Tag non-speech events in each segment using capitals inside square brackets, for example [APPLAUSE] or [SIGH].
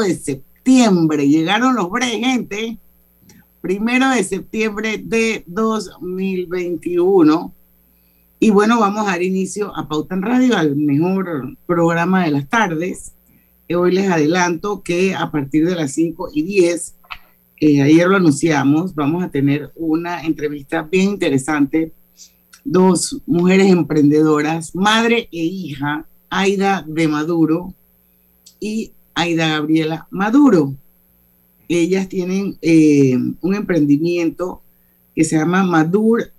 de septiembre. Llegaron los gente. Primero de septiembre de 2021. Y bueno, vamos a dar inicio a Pauta en Radio, al mejor programa de las tardes. Hoy les adelanto que a partir de las 5 y 10, eh, ayer lo anunciamos, vamos a tener una entrevista bien interesante. Dos mujeres emprendedoras, madre e hija, Aida de Maduro y Aida Gabriela Maduro. Ellas tienen eh, un emprendimiento que se llama Madur,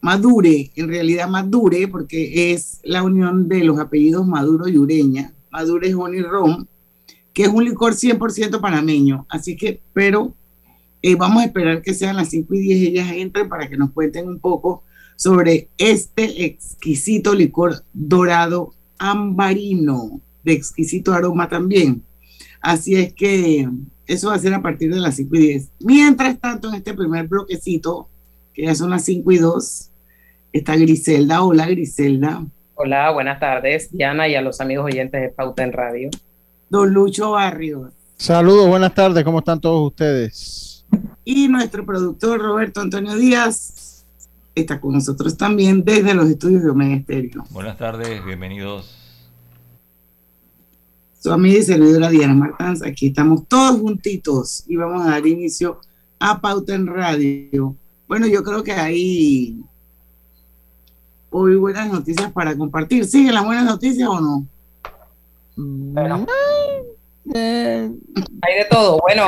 Madure, en realidad Madure, porque es la unión de los apellidos Maduro y Ureña. Madure es Honey Rom, que es un licor 100% panameño. Así que, pero eh, vamos a esperar que sean las 5 y 10 ellas entren para que nos cuenten un poco sobre este exquisito licor dorado ambarino, de exquisito aroma también. Así es que eso va a ser a partir de las 5 y 10. Mientras tanto, en este primer bloquecito, que ya son las 5 y 2, está Griselda. Hola, Griselda. Hola, buenas tardes, Diana, y a los amigos oyentes de Pauta en Radio. Don Lucho Barrios. Saludos, buenas tardes, ¿cómo están todos ustedes? Y nuestro productor Roberto Antonio Díaz está con nosotros también desde los estudios de Omega Estéreo. Buenas tardes, bienvenidos. Su amiga y servidora Diana Martans, aquí estamos todos juntitos y vamos a dar inicio a Pauta en Radio. Bueno, yo creo que hay hoy buenas noticias para compartir. ¿Siguen las buenas noticias o no? Bueno, hay de todo. Bueno,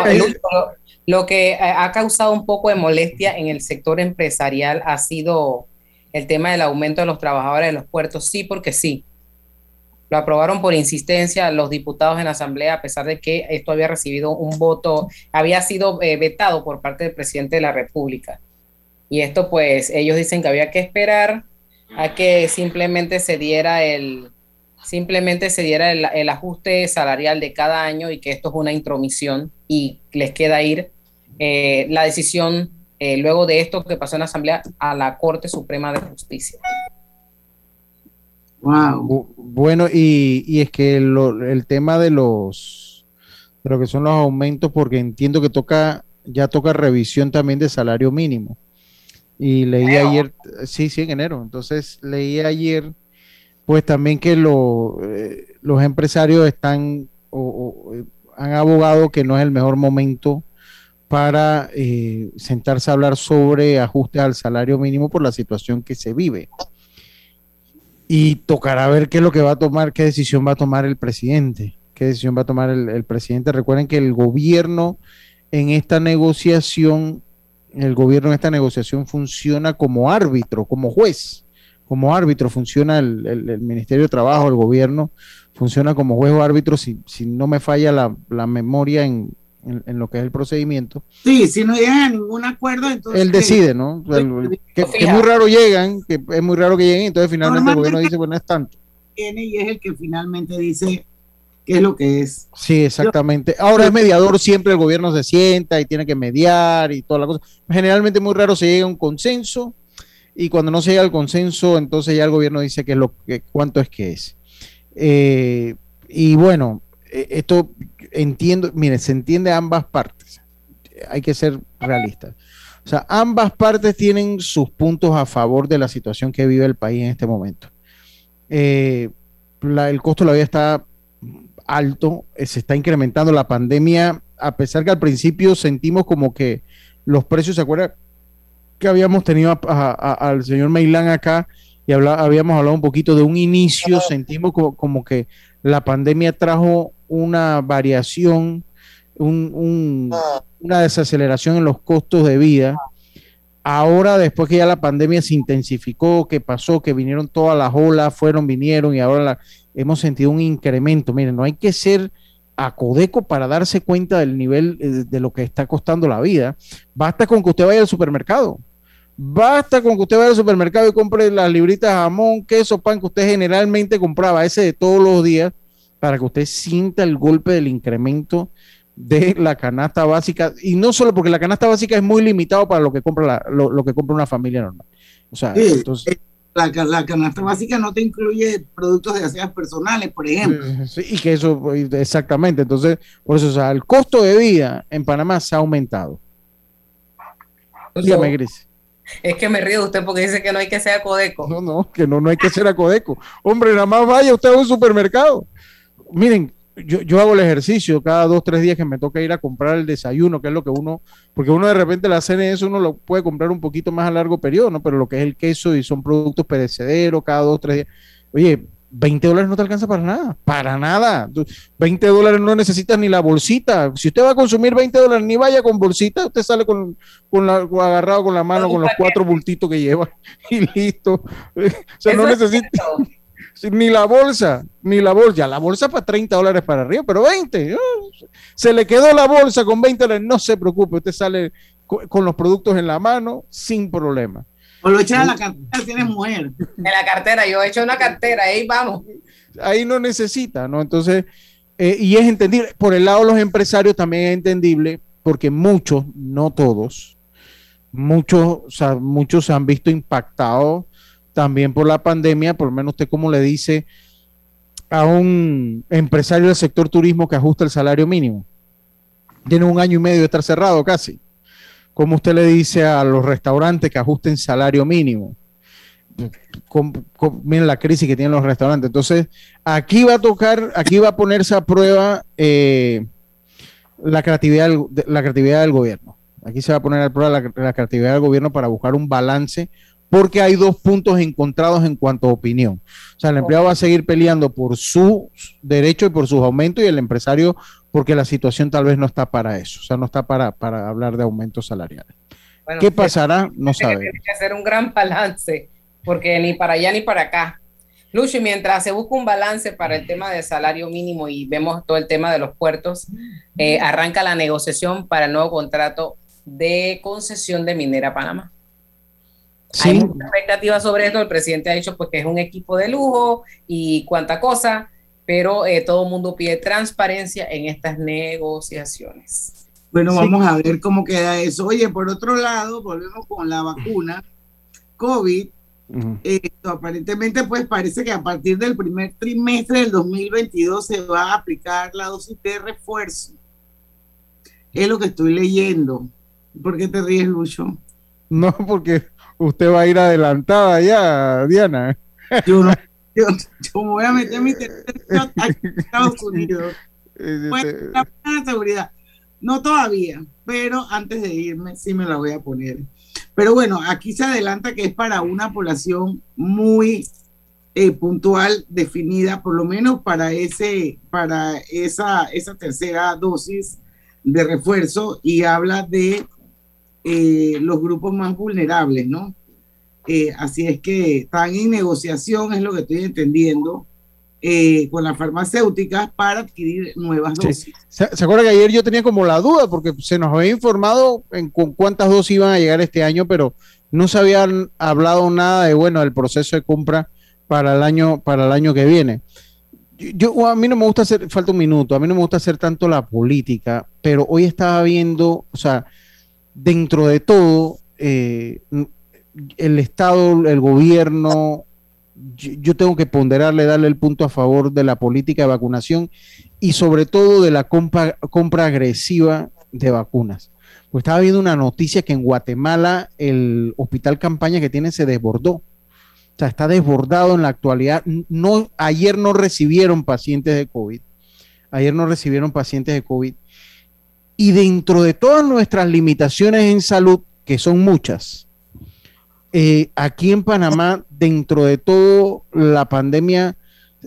lo que ha causado un poco de molestia en el sector empresarial ha sido el tema del aumento de los trabajadores de los puertos. Sí, porque sí. Lo aprobaron por insistencia los diputados en la Asamblea, a pesar de que esto había recibido un voto, había sido eh, vetado por parte del presidente de la República. Y esto, pues, ellos dicen que había que esperar a que simplemente se diera el, simplemente se diera el, ajuste salarial de cada año y que esto es una intromisión y les queda ir eh, la decisión eh, luego de esto que pasó en la Asamblea a la Corte Suprema de Justicia. Wow. Bueno, y, es que el tema de los de lo que son los aumentos, porque entiendo que toca, ya toca revisión también de salario mínimo. Y leí ayer, sí, sí, en enero. Entonces leí ayer, pues también que eh, los empresarios están o, han abogado que no es el mejor momento para eh, sentarse a hablar sobre ajustes al salario mínimo por la situación que se vive. Y tocará ver qué es lo que va a tomar, qué decisión va a tomar el presidente, qué decisión va a tomar el, el presidente. Recuerden que el gobierno en esta negociación el gobierno en esta negociación funciona como árbitro, como juez, como árbitro funciona el, Ministerio de Trabajo, el gobierno funciona como juez o árbitro, si, si no me falla la, memoria en, lo que es el procedimiento. Sí, si no llegan a ningún acuerdo, entonces... Él decide, ¿no? que, es muy raro llegan, que es muy raro que lleguen, entonces finalmente el gobierno dice, bueno, es tanto. y es el que finalmente dice qué es lo que es. Sí, exactamente. Ahora es mediador, siempre el gobierno se sienta y tiene que mediar y toda la cosa. Generalmente muy raro se llega a un consenso y cuando no se llega al consenso, entonces ya el gobierno dice que es lo que cuánto es que es. Eh, y bueno, e, esto entiendo, mire, se entiende ambas partes. Hay que ser realistas. O sea, ambas partes tienen sus puntos a favor de la situación que vive el país en este momento. Eh, el costo de la vida está alto, eh, se está incrementando la pandemia, a pesar que al principio sentimos como que los precios, ¿se acuerdan? Que habíamos tenido al señor Meilán acá y habíamos hablado un poquito de un inicio, sentimos como, que la pandemia trajo una variación, una desaceleración en los costos de vida. Ahora, después que ya la pandemia se intensificó, que pasó, que vinieron todas las olas, fueron, vinieron y ahora la, hemos sentido un incremento. Miren, no hay que ser acodeco para darse cuenta del nivel eh, de lo que está costando la vida. Basta con que usted vaya al supermercado. Basta con que usted vaya al supermercado y compre las libritas de jamón, queso, pan que usted generalmente compraba, ese de todos los días, para que usted sienta el golpe del incremento de la canasta básica. Y no solo porque la canasta básica es muy limitado para lo que compra, lo, que compra una familia normal. O sea, entonces la, la, canasta básica no te incluye productos de aseas personales, por ejemplo. Sí, y que eso, exactamente. Entonces, por eso, o sea, el costo de vida en Panamá se ha aumentado. Dígame, Gris. Es que me río de usted porque dice que no hay que ser Codeco. No, no, que no, no hay que ser a Codeco. Hombre, nada más vaya usted a un supermercado. Miren, yo, yo, hago el ejercicio cada dos, tres días que me toca ir a comprar el desayuno, que es lo que uno, porque uno de repente la cena eso uno lo puede comprar un poquito más a largo periodo, ¿no? Pero lo que es el queso y son productos perecederos cada dos, tres días. Oye, 20 dólares no te alcanza para nada, para nada. 20 dólares no necesitas ni la bolsita. Si usted va a consumir 20 dólares, ni vaya con bolsita, usted sale con, con la, agarrado con la mano, con los cuatro bultitos que lleva [LAUGHS] y listo. [LAUGHS] O sea, no necesita ni la bolsa, ni la bolsa. La bolsa para 30 dólares para arriba, pero 20. Se le quedó la bolsa con 20 dólares, no se preocupe, usted sale con los productos en la mano sin problema. O lo echan en la cartera, tienes mujer. En la cartera, yo he hecho una cartera, ahí vamos. Ahí no necesita, ¿no? Entonces, eh, y es entendible. Por el lado de los empresarios también es entendible, porque muchos, no todos, muchos, o sea, muchos se han visto impactados también por la pandemia, por lo menos usted como le dice a un empresario del sector turismo que ajusta el salario mínimo. Tiene un año y medio de estar cerrado casi. ¿Cómo usted le dice a los restaurantes que ajusten salario mínimo? miren la crisis que tienen los restaurantes. Entonces, aquí va a tocar, aquí va a ponerse a prueba eh, la, creatividad del, la creatividad del gobierno. Aquí se va a poner a prueba la, la, creatividad del gobierno para buscar un balance, porque hay dos puntos encontrados en cuanto a opinión. O sea, el empleado va a seguir peleando por sus derechos y por sus aumentos y el empresario porque la situación tal vez no está para eso, o sea, no está para, para hablar de aumentos salariales. ¿Qué pasará? No sabemos. Tiene que hacer un gran balance, porque ni para allá ni para acá. Lucho, mientras se busca un balance para el tema del salario mínimo y vemos todo el tema de los puertos, eh, arranca la negociación para el nuevo contrato de concesión de Minera Panamá. Sí. Hay mucha expectativa sobre esto. El presidente ha dicho pues, que es un equipo de lujo y cuánta cosa pero eh, todo el mundo pide transparencia en estas negociaciones. Bueno, vamos a ver cómo queda eso. Oye, por otro lado, volvemos con la vacuna COVID. aparentemente, pues parece que a partir del primer trimestre del 2022 se va a aplicar la dosis de refuerzo. Es lo que estoy leyendo. ¿Por qué te ríes, Lucho? No, porque usted va a ir adelantada ya, Diana. Yo no [LAUGHS] yo, me voy a meter mi teléfono a Estados Unidos. Bueno, la seguridad. No todavía, pero antes de irme sí me la voy a poner. Pero bueno, aquí se adelanta que es para una población muy eh, puntual, definida, por lo menos para ese, para esa, esa tercera dosis de refuerzo, y habla de eh, los grupos más vulnerables, ¿no? Eh, así es que están en negociación, es lo que estoy entendiendo, eh, con las farmacéuticas para adquirir nuevas dosis. ¿Se, acuerda que ayer yo tenía como la duda, porque se nos había informado en con cuántas dosis iban a llegar este año, pero no se habían hablado nada de, bueno, del proceso de compra para el año, para el año que viene. Yo, a mí no me gusta hacer, falta un minuto, a mí no me gusta hacer tanto la política, pero hoy estaba viendo, o sea, dentro de todo, eh, el Estado, el gobierno, yo, tengo que ponderarle, darle el punto a favor de la política de vacunación y sobre todo de la compra, agresiva de vacunas. Pues estaba viendo una noticia que en Guatemala el hospital campaña que tiene se desbordó. O sea, está desbordado en la actualidad. No, ayer no recibieron pacientes de COVID. Ayer no recibieron pacientes de COVID. Y dentro de todas nuestras limitaciones en salud, que son muchas, eh, aquí en Panamá, dentro de todo la pandemia,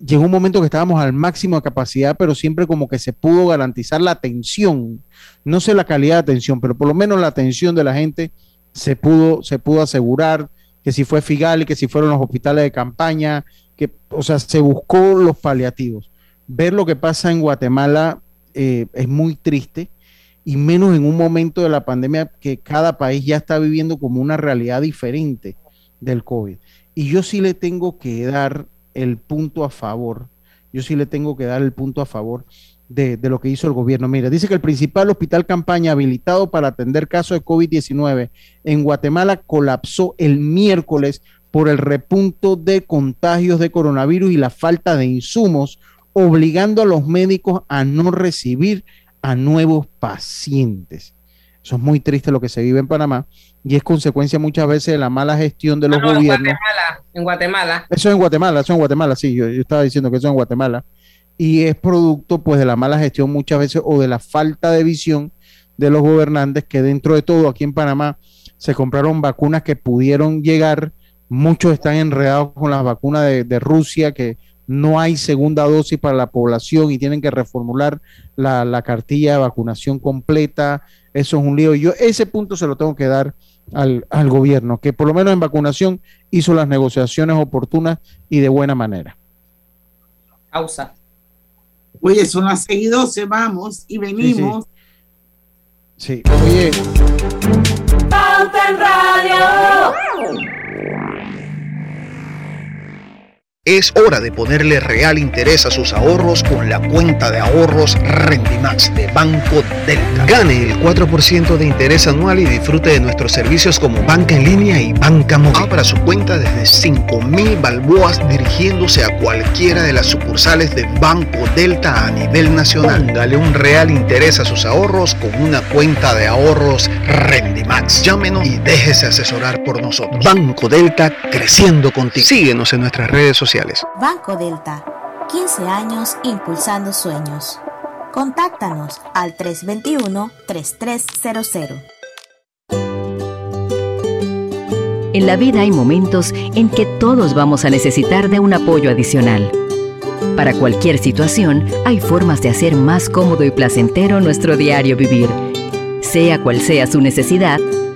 llegó un momento que estábamos al máximo de capacidad, pero siempre como que se pudo garantizar la atención, no sé la calidad de atención, pero por lo menos la atención de la gente se pudo, se pudo asegurar, que si fue Figali, que si fueron los hospitales de campaña, que, o sea, se buscó los paliativos. Ver lo que pasa en Guatemala eh, es muy triste y menos en un momento de la pandemia que cada país ya está viviendo como una realidad diferente del COVID. Y yo sí le tengo que dar el punto a favor, yo sí le tengo que dar el punto a favor de, lo que hizo el gobierno. Mira, dice que el principal hospital campaña habilitado para atender casos de COVID-19 en Guatemala colapsó el miércoles por el repunto de contagios de coronavirus y la falta de insumos, obligando a los médicos a no recibir a nuevos pacientes. Eso es muy triste lo que se vive en Panamá y es consecuencia muchas veces de la mala gestión de los Ah, no, gobiernos. En Guatemala, en Guatemala. Eso en Guatemala, eso en Guatemala, sí, yo, yo estaba diciendo que eso en Guatemala. Y es producto pues de la mala gestión muchas veces o de la falta de visión de los gobernantes que dentro de todo aquí en Panamá se compraron vacunas que pudieron llegar, muchos están enredados con las vacunas de, de Rusia que no hay segunda dosis para la población y tienen que reformular la, la cartilla de vacunación completa. Eso es un lío. Y yo ese punto se lo tengo que dar al, al gobierno, que por lo menos en vacunación hizo las negociaciones oportunas y de buena manera. Causa. Oye, son las 6 y 12, vamos y venimos. Sí, oye, Pauta en Radio. Es hora de ponerle real interés a sus ahorros con la cuenta de ahorros Rendimax de Banco Delta. Gane el 4% de interés anual y disfrute de nuestros servicios como banca en línea y banca móvil. Abra su cuenta desde 5 mil balboas dirigiéndose a cualquiera de las sucursales de Banco Delta a nivel nacional. Póngale un real interés a sus ahorros con una cuenta de ahorros Rendimax. Llámenos y déjese asesorar por nosotros. Banco Delta creciendo contigo. Síguenos en nuestras redes sociales. Banco Delta, 15 años impulsando sueños. Contáctanos al 321-3300. En la vida hay momentos en que todos vamos a necesitar de un apoyo adicional. Para cualquier situación, hay formas de hacer más cómodo y placentero nuestro diario vivir. Sea cual sea su necesidad,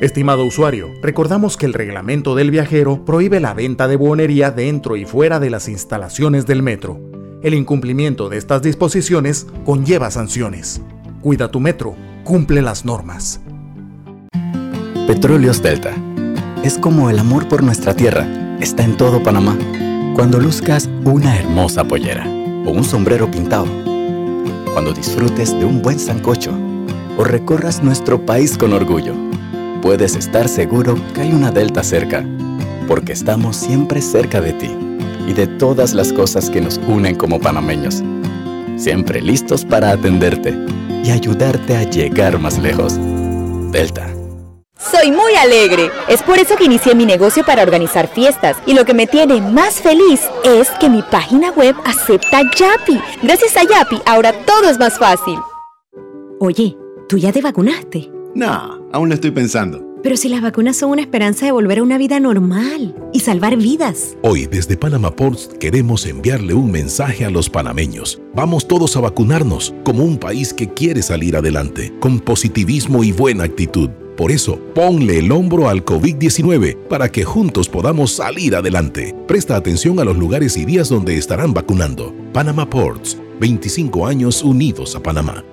Estimado usuario, recordamos que el reglamento del viajero prohíbe la venta de buonería dentro y fuera de las instalaciones del metro. El incumplimiento de estas disposiciones conlleva sanciones. Cuida tu metro, cumple las normas. Petróleos Delta. Es como el amor por nuestra tierra. Está en todo Panamá. Cuando luzcas una hermosa pollera o un sombrero pintado. Cuando disfrutes de un buen sancocho o recorras nuestro país con orgullo. Puedes estar seguro que hay una Delta cerca, porque estamos siempre cerca de ti y de todas las cosas que nos unen como panameños. Siempre listos para atenderte y ayudarte a llegar más lejos. Delta. Soy muy alegre. Es por eso que inicié mi negocio para organizar fiestas. Y lo que me tiene más feliz es que mi página web acepta Yapi. Gracias a Yapi, ahora todo es más fácil. Oye, ¿tú ya te vacunaste? No, aún lo estoy pensando. Pero si las vacunas son una esperanza de volver a una vida normal y salvar vidas. Hoy desde Panama Ports queremos enviarle un mensaje a los panameños. Vamos todos a vacunarnos como un país que quiere salir adelante, con positivismo y buena actitud. Por eso, ponle el hombro al COVID-19 para que juntos podamos salir adelante. Presta atención a los lugares y días donde estarán vacunando. Panama Ports, 25 años unidos a Panamá.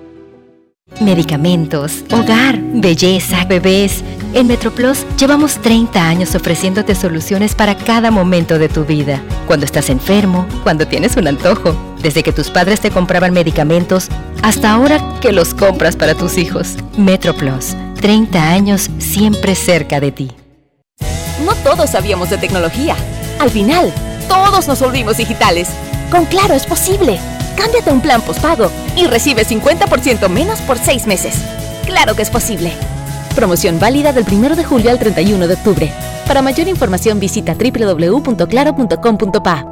Medicamentos, hogar, belleza, bebés. En MetroPlus llevamos 30 años ofreciéndote soluciones para cada momento de tu vida. Cuando estás enfermo, cuando tienes un antojo, desde que tus padres te compraban medicamentos hasta ahora que los compras para tus hijos. MetroPlus, 30 años siempre cerca de ti. No todos sabíamos de tecnología. Al final, todos nos volvimos digitales. Con Claro es posible. Cámbiate a un plan postpago y recibe 50% menos por 6 meses. Claro que es posible. Promoción válida del 1 de julio al 31 de octubre. Para mayor información visita www.claro.com.pa.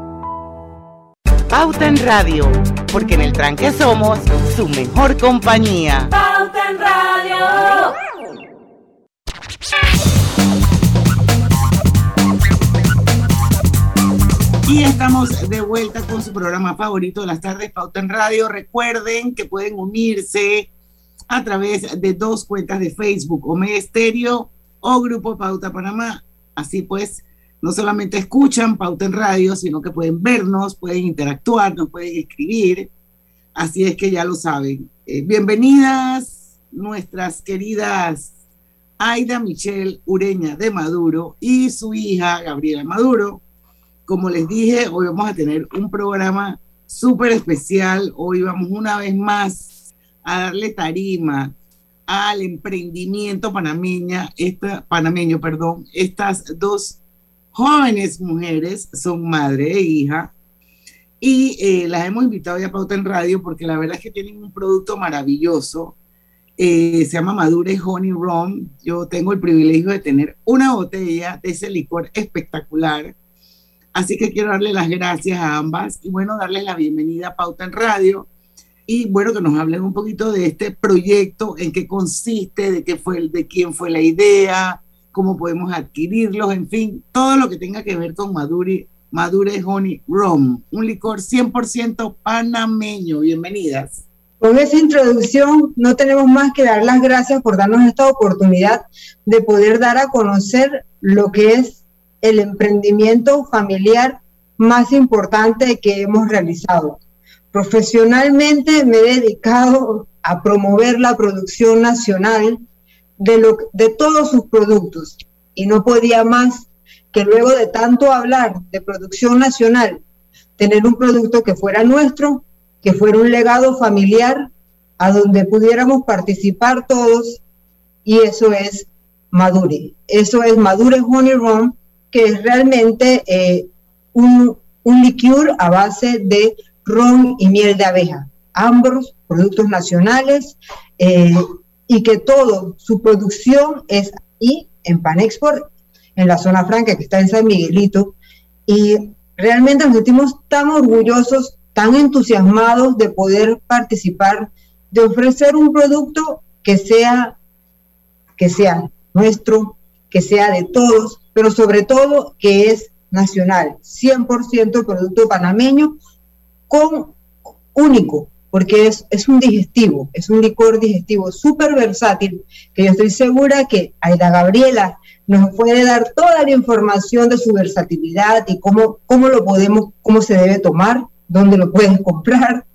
Pauta en Radio, porque en el tranque somos su mejor compañía. Pauta en Radio. Y estamos de vuelta con su programa favorito de las tardes, Pauta en Radio. Recuerden que pueden unirse a través de dos cuentas de Facebook, Omega Estéreo o Grupo Pauta Panamá. Así pues, no solamente escuchan Pauta en Radio, sino que pueden vernos, pueden interactuar, nos pueden escribir. Así es que ya lo saben. Eh, bienvenidas nuestras queridas Aida Michelle Ureña de Maduro y su hija Gabriela Maduro. Como les dije, hoy vamos a tener un programa súper especial. Hoy vamos una vez más a darle tarima al emprendimiento panameña, esta, panameño, perdón, estas dos jóvenes mujeres son madre e hija y eh, las hemos invitado ya a Pauta en Radio porque la verdad es que tienen un producto maravilloso. Eh, se llama Madure Honey Rum. Yo tengo el privilegio de tener una botella de ese licor espectacular. Así que quiero darle las gracias a ambas y bueno, darles la bienvenida a Pauta en Radio y bueno, que nos hablen un poquito de este proyecto, en qué consiste, de qué fue, de quién fue la idea, cómo podemos adquirirlos, en fin, todo lo que tenga que ver con Madure, Madure Honey Rum, un licor 100% panameño. Bienvenidas. Con esa introducción no tenemos más que dar las gracias por darnos esta oportunidad de poder dar a conocer lo que es el emprendimiento familiar más importante que hemos realizado. Profesionalmente me he dedicado a promover la producción nacional de, lo, de todos sus productos y no podía más que luego de tanto hablar de producción nacional, tener un producto que fuera nuestro, que fuera un legado familiar a donde pudiéramos participar todos y eso es Madure. Eso es Madure Honey Rum, que es realmente eh, un, un liqueur a base de ron y miel de abeja, ambos productos nacionales eh, y que todo su producción es ahí en Panexport, en la zona franca que está en San Miguelito y realmente nos sentimos tan orgullosos, tan entusiasmados de poder participar, de ofrecer un producto que sea que sea nuestro, que sea de todos, pero sobre todo que es nacional, 100% producto panameño, con único, porque es, es un digestivo, es un licor digestivo súper versátil, que yo estoy segura que Aida Gabriela nos puede dar toda la información de su versatilidad y cómo, cómo lo podemos, cómo se debe tomar, dónde lo puedes comprar.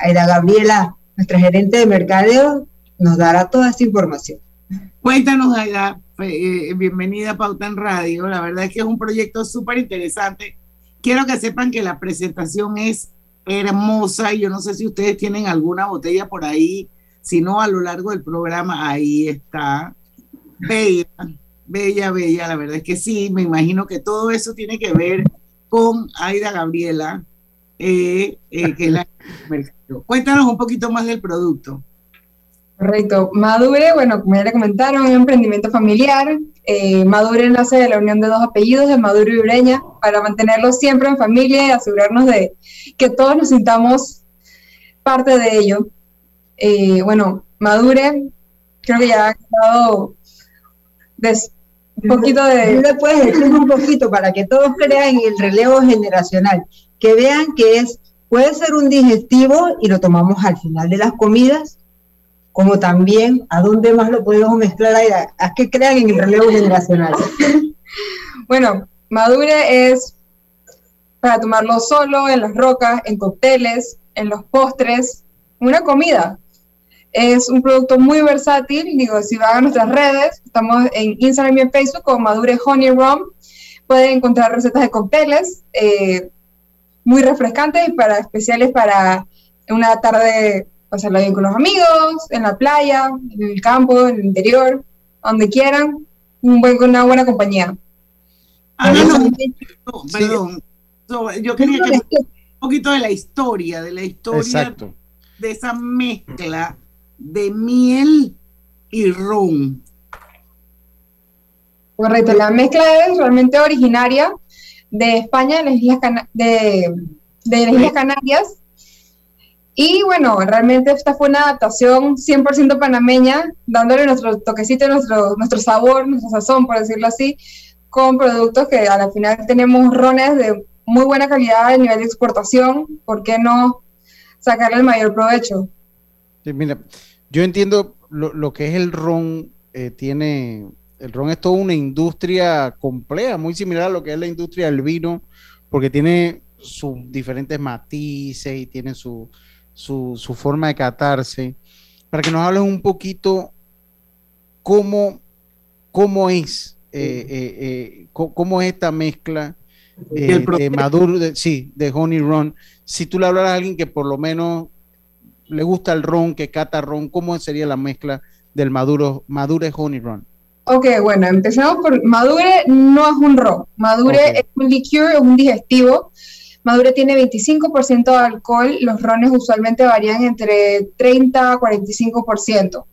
Aida Gabriela, nuestra gerente de mercadeo, nos dará toda esta información. Cuéntanos, Aida, eh, bienvenida a Pauta en Radio. La verdad es que es un proyecto súper interesante. Quiero que sepan que la presentación es hermosa y yo no sé si ustedes tienen alguna botella por ahí, si no a lo largo del programa, ahí está. Bella, bella, bella, la verdad es que sí, me imagino que todo eso tiene que ver con Aida Gabriela, eh, eh, que es la... Cuéntanos un poquito más del producto. Correcto. Madure, bueno, como ya le comentaron, es un emprendimiento familiar. Eh, Madure nace de la unión de dos apellidos, de Maduro y Ureña, para mantenerlo siempre en familia y asegurarnos de que todos nos sintamos parte de ello. Eh, bueno, Madure, creo que ya ha quedado un poquito de... ¿Le puedes decir un poquito para que todos crean en el relevo generacional? Que vean que es, puede ser un digestivo y lo tomamos al final de las comidas, como también a dónde más lo podemos mezclar a, a que crean en el relevo generacional. [LAUGHS] bueno, Madure es para tomarlo solo, en las rocas, en cócteles, en los postres, una comida. Es un producto muy versátil, digo, si van a nuestras redes, estamos en Instagram y en Facebook con Madure Honey Rum, pueden encontrar recetas de cócteles eh, muy refrescantes y para especiales para una tarde pasarla bien con los amigos, en la playa, en el campo, en el interior, donde quieran, un buen, una buena compañía. Ah, no, perdón. yo quería que un poquito de la historia, de la historia de esa mezcla de miel y ron. Correcto, la mezcla es realmente originaria de España, de las Islas, de, de las Islas Canarias, y bueno, realmente esta fue una adaptación 100% panameña, dándole nuestro toquecito, nuestro, nuestro sabor, nuestra sazón, por decirlo así, con productos que a la final tenemos rones de muy buena calidad a nivel de exportación. ¿Por qué no sacarle el mayor provecho? Sí, mira, yo entiendo lo, que es el ron, eh, tiene el ron es toda una industria compleja, muy similar a lo que es la industria del vino, porque tiene sus diferentes matices y tiene su, su, su forma de catarse. Para que nos hables un poquito cómo, cómo es, eh, eh, eh, cómo es esta mezcla Y el eh, de Maduro, de- sí, de Honey Ron. Si tú le hablaras a alguien que por lo menos le gusta el ron, que cata ron, ¿cómo sería la mezcla del Maduro, Madure Honey Ron? Ok, bueno, empezamos por Madure no es un ron. Madure es un liqueur, es un digestivo. Madure tiene 25% de alcohol. Los rones usualmente varían entre 30 a 45%.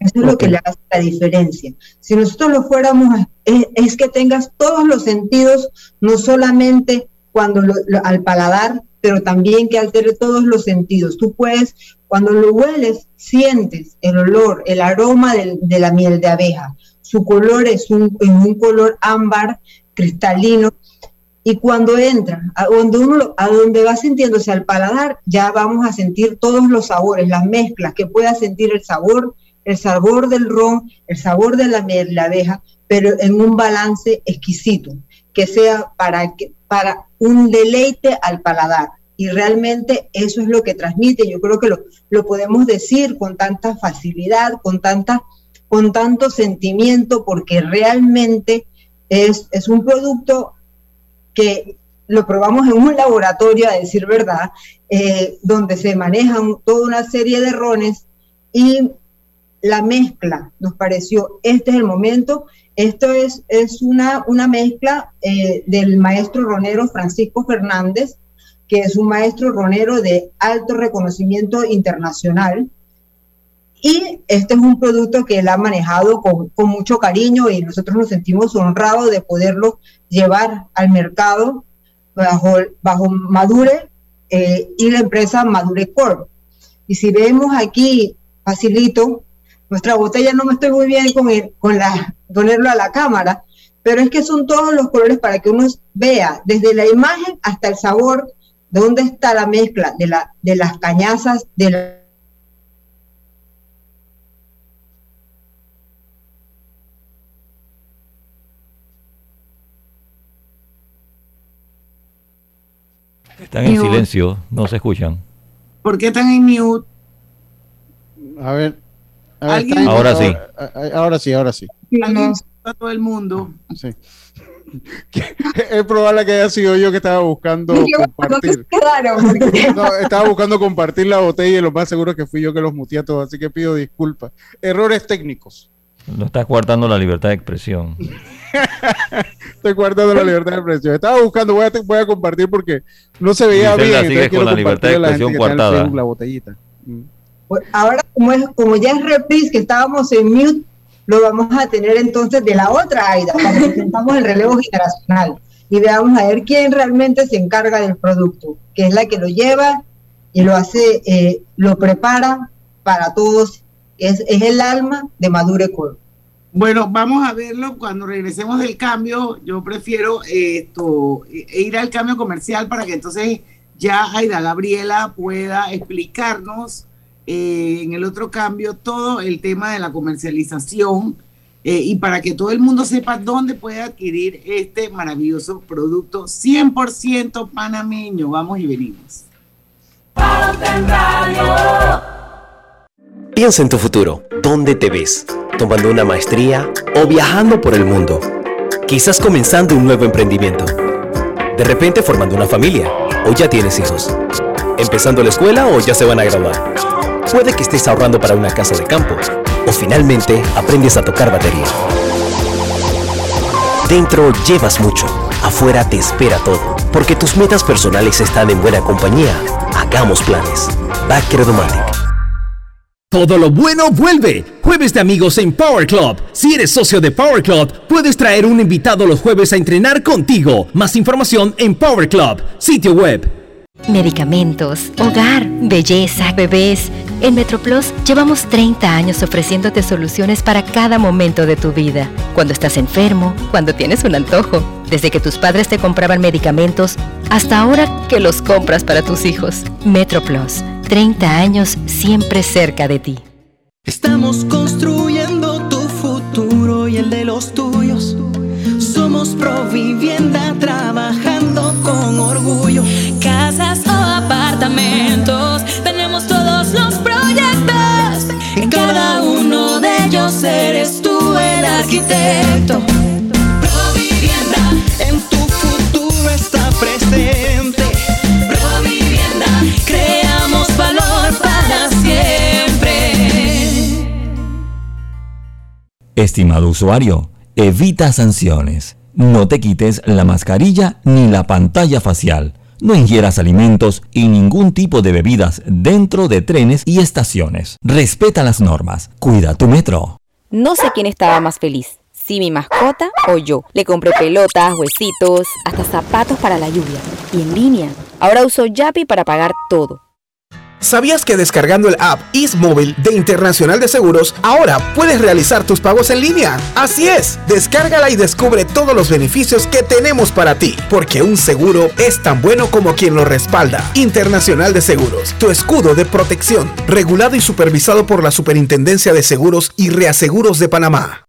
Eso es lo que le hace la diferencia. Si nosotros lo fuéramos, es, es que tengas todos los sentidos, no solamente cuando lo- lo- al paladar, pero también que altere todos los sentidos. Tú puedes, cuando lo hueles, sientes el olor, el aroma del- de la miel de abeja. Su color es un, es un color ámbar cristalino. Y cuando entra, a donde uno a donde va sintiéndose al paladar, ya vamos a sentir todos los sabores, las mezclas, que pueda sentir el sabor, el sabor del ron, el sabor de la de abeja, pero en un balance exquisito, que sea para, que, para un deleite al paladar. Y realmente eso es lo que transmite. Yo creo que lo, lo podemos decir con tanta facilidad, con, tanta, con tanto sentimiento, porque realmente es, es un producto que lo probamos en un laboratorio, a decir verdad, eh, donde se manejan toda una serie de rones y la mezcla nos pareció, este es el momento, esto es, es una, una mezcla eh, del maestro ronero Francisco Fernández, que es un maestro ronero de alto reconocimiento internacional. Y este es un producto que él ha manejado con, con mucho cariño y nosotros nos sentimos honrados de poderlo llevar al mercado bajo, bajo Madure eh, y la empresa Madure Corp. Y si vemos aquí, facilito, nuestra botella no me estoy muy bien con, el, con la, ponerlo a la cámara, pero es que son todos los colores para que uno vea desde la imagen hasta el sabor, de dónde está la mezcla de, la, de las cañazas, de la Están en silencio, no se escuchan. ¿Por qué están en mute? A ver. a ver, ¿Alguien- está- Ahora sí. Ahora, ahora sí, ahora sí. Alguien a todo el mundo. Sí. [LAUGHS] es probable que haya sido yo que estaba buscando Yo, ¿dónde compartir. [LAUGHS] No, estaba buscando compartir la botella y lo más seguro es que fui yo que los muteé a todos, así que pido disculpas. Errores técnicos. No estás guardando la libertad de expresión. [LAUGHS] Estoy guardando la libertad de expresión. Estaba buscando, voy a, voy a compartir porque no se veía Griselda, bien. sigues entonces con la libertad de expresión coartada. La botellita. Mm. Ahora, como, es, como ya es reprise, que estábamos en mute, lo vamos a tener entonces de la otra Aida, para que sentamos el relevo generacional y veamos a ver quién realmente se encarga del producto, que es la que lo lleva y lo hace, eh, lo prepara para todos. Es, es el alma de Madure Corp. Bueno, vamos a verlo cuando regresemos del cambio. Yo prefiero esto, e- ir al cambio comercial para que entonces ya Aida Gabriela pueda explicarnos eh, en el otro cambio todo el tema de la comercialización eh, y para que todo el mundo sepa dónde puede adquirir este maravilloso producto 100% panameño. Vamos y venimos. Piensa en tu futuro. ¿Dónde te ves? ¿Tomando una maestría o viajando por el mundo? Quizás comenzando un nuevo emprendimiento. De repente formando una familia o ya tienes hijos. Empezando la escuela o ya se van a graduar. Puede que estés ahorrando para una casa de campo o finalmente aprendes a tocar batería. Dentro llevas mucho, afuera te espera todo, porque tus metas personales están en buena compañía. Hagamos planes. Backer Domatic. Todo lo bueno vuelve. Jueves de amigos en Power Club. Si eres socio de Power Club, puedes traer un invitado los jueves a entrenar contigo. Más información en Power Club, sitio web. Medicamentos, hogar, belleza, bebés. En MetroPlus llevamos 30 años ofreciéndote soluciones para cada momento de tu vida. Cuando estás enfermo, cuando tienes un antojo, desde que tus padres te compraban medicamentos hasta ahora que los compras para tus hijos. MetroPlus, 30 años siempre cerca de ti. Estamos construyendo tu futuro y el de los tuyos. Somos Provivienda trabajando con orgullo. Casas o apartamentos, tenemos todos los proyectos. En cada uno de ellos eres tú el arquitecto. Estimado usuario, evita sanciones. No te quites la mascarilla ni la pantalla facial. No ingieras alimentos y ningún tipo de bebidas dentro de trenes y estaciones. Respeta las normas. Cuida tu metro. No sé quién estaba más feliz, si mi mascota o yo. Le compré pelotas, huesitos, hasta zapatos para la lluvia. Y en línea. Ahora uso Yapi para pagar todo. ¿Sabías que descargando el app Móvil de Internacional de Seguros, ahora puedes realizar tus pagos en línea? Así es, descárgala y descubre todos los beneficios que tenemos para ti, porque un seguro es tan bueno como quien lo respalda. Internacional de Seguros, tu escudo de protección, regulado y supervisado por la Superintendencia de Seguros y Reaseguros de Panamá.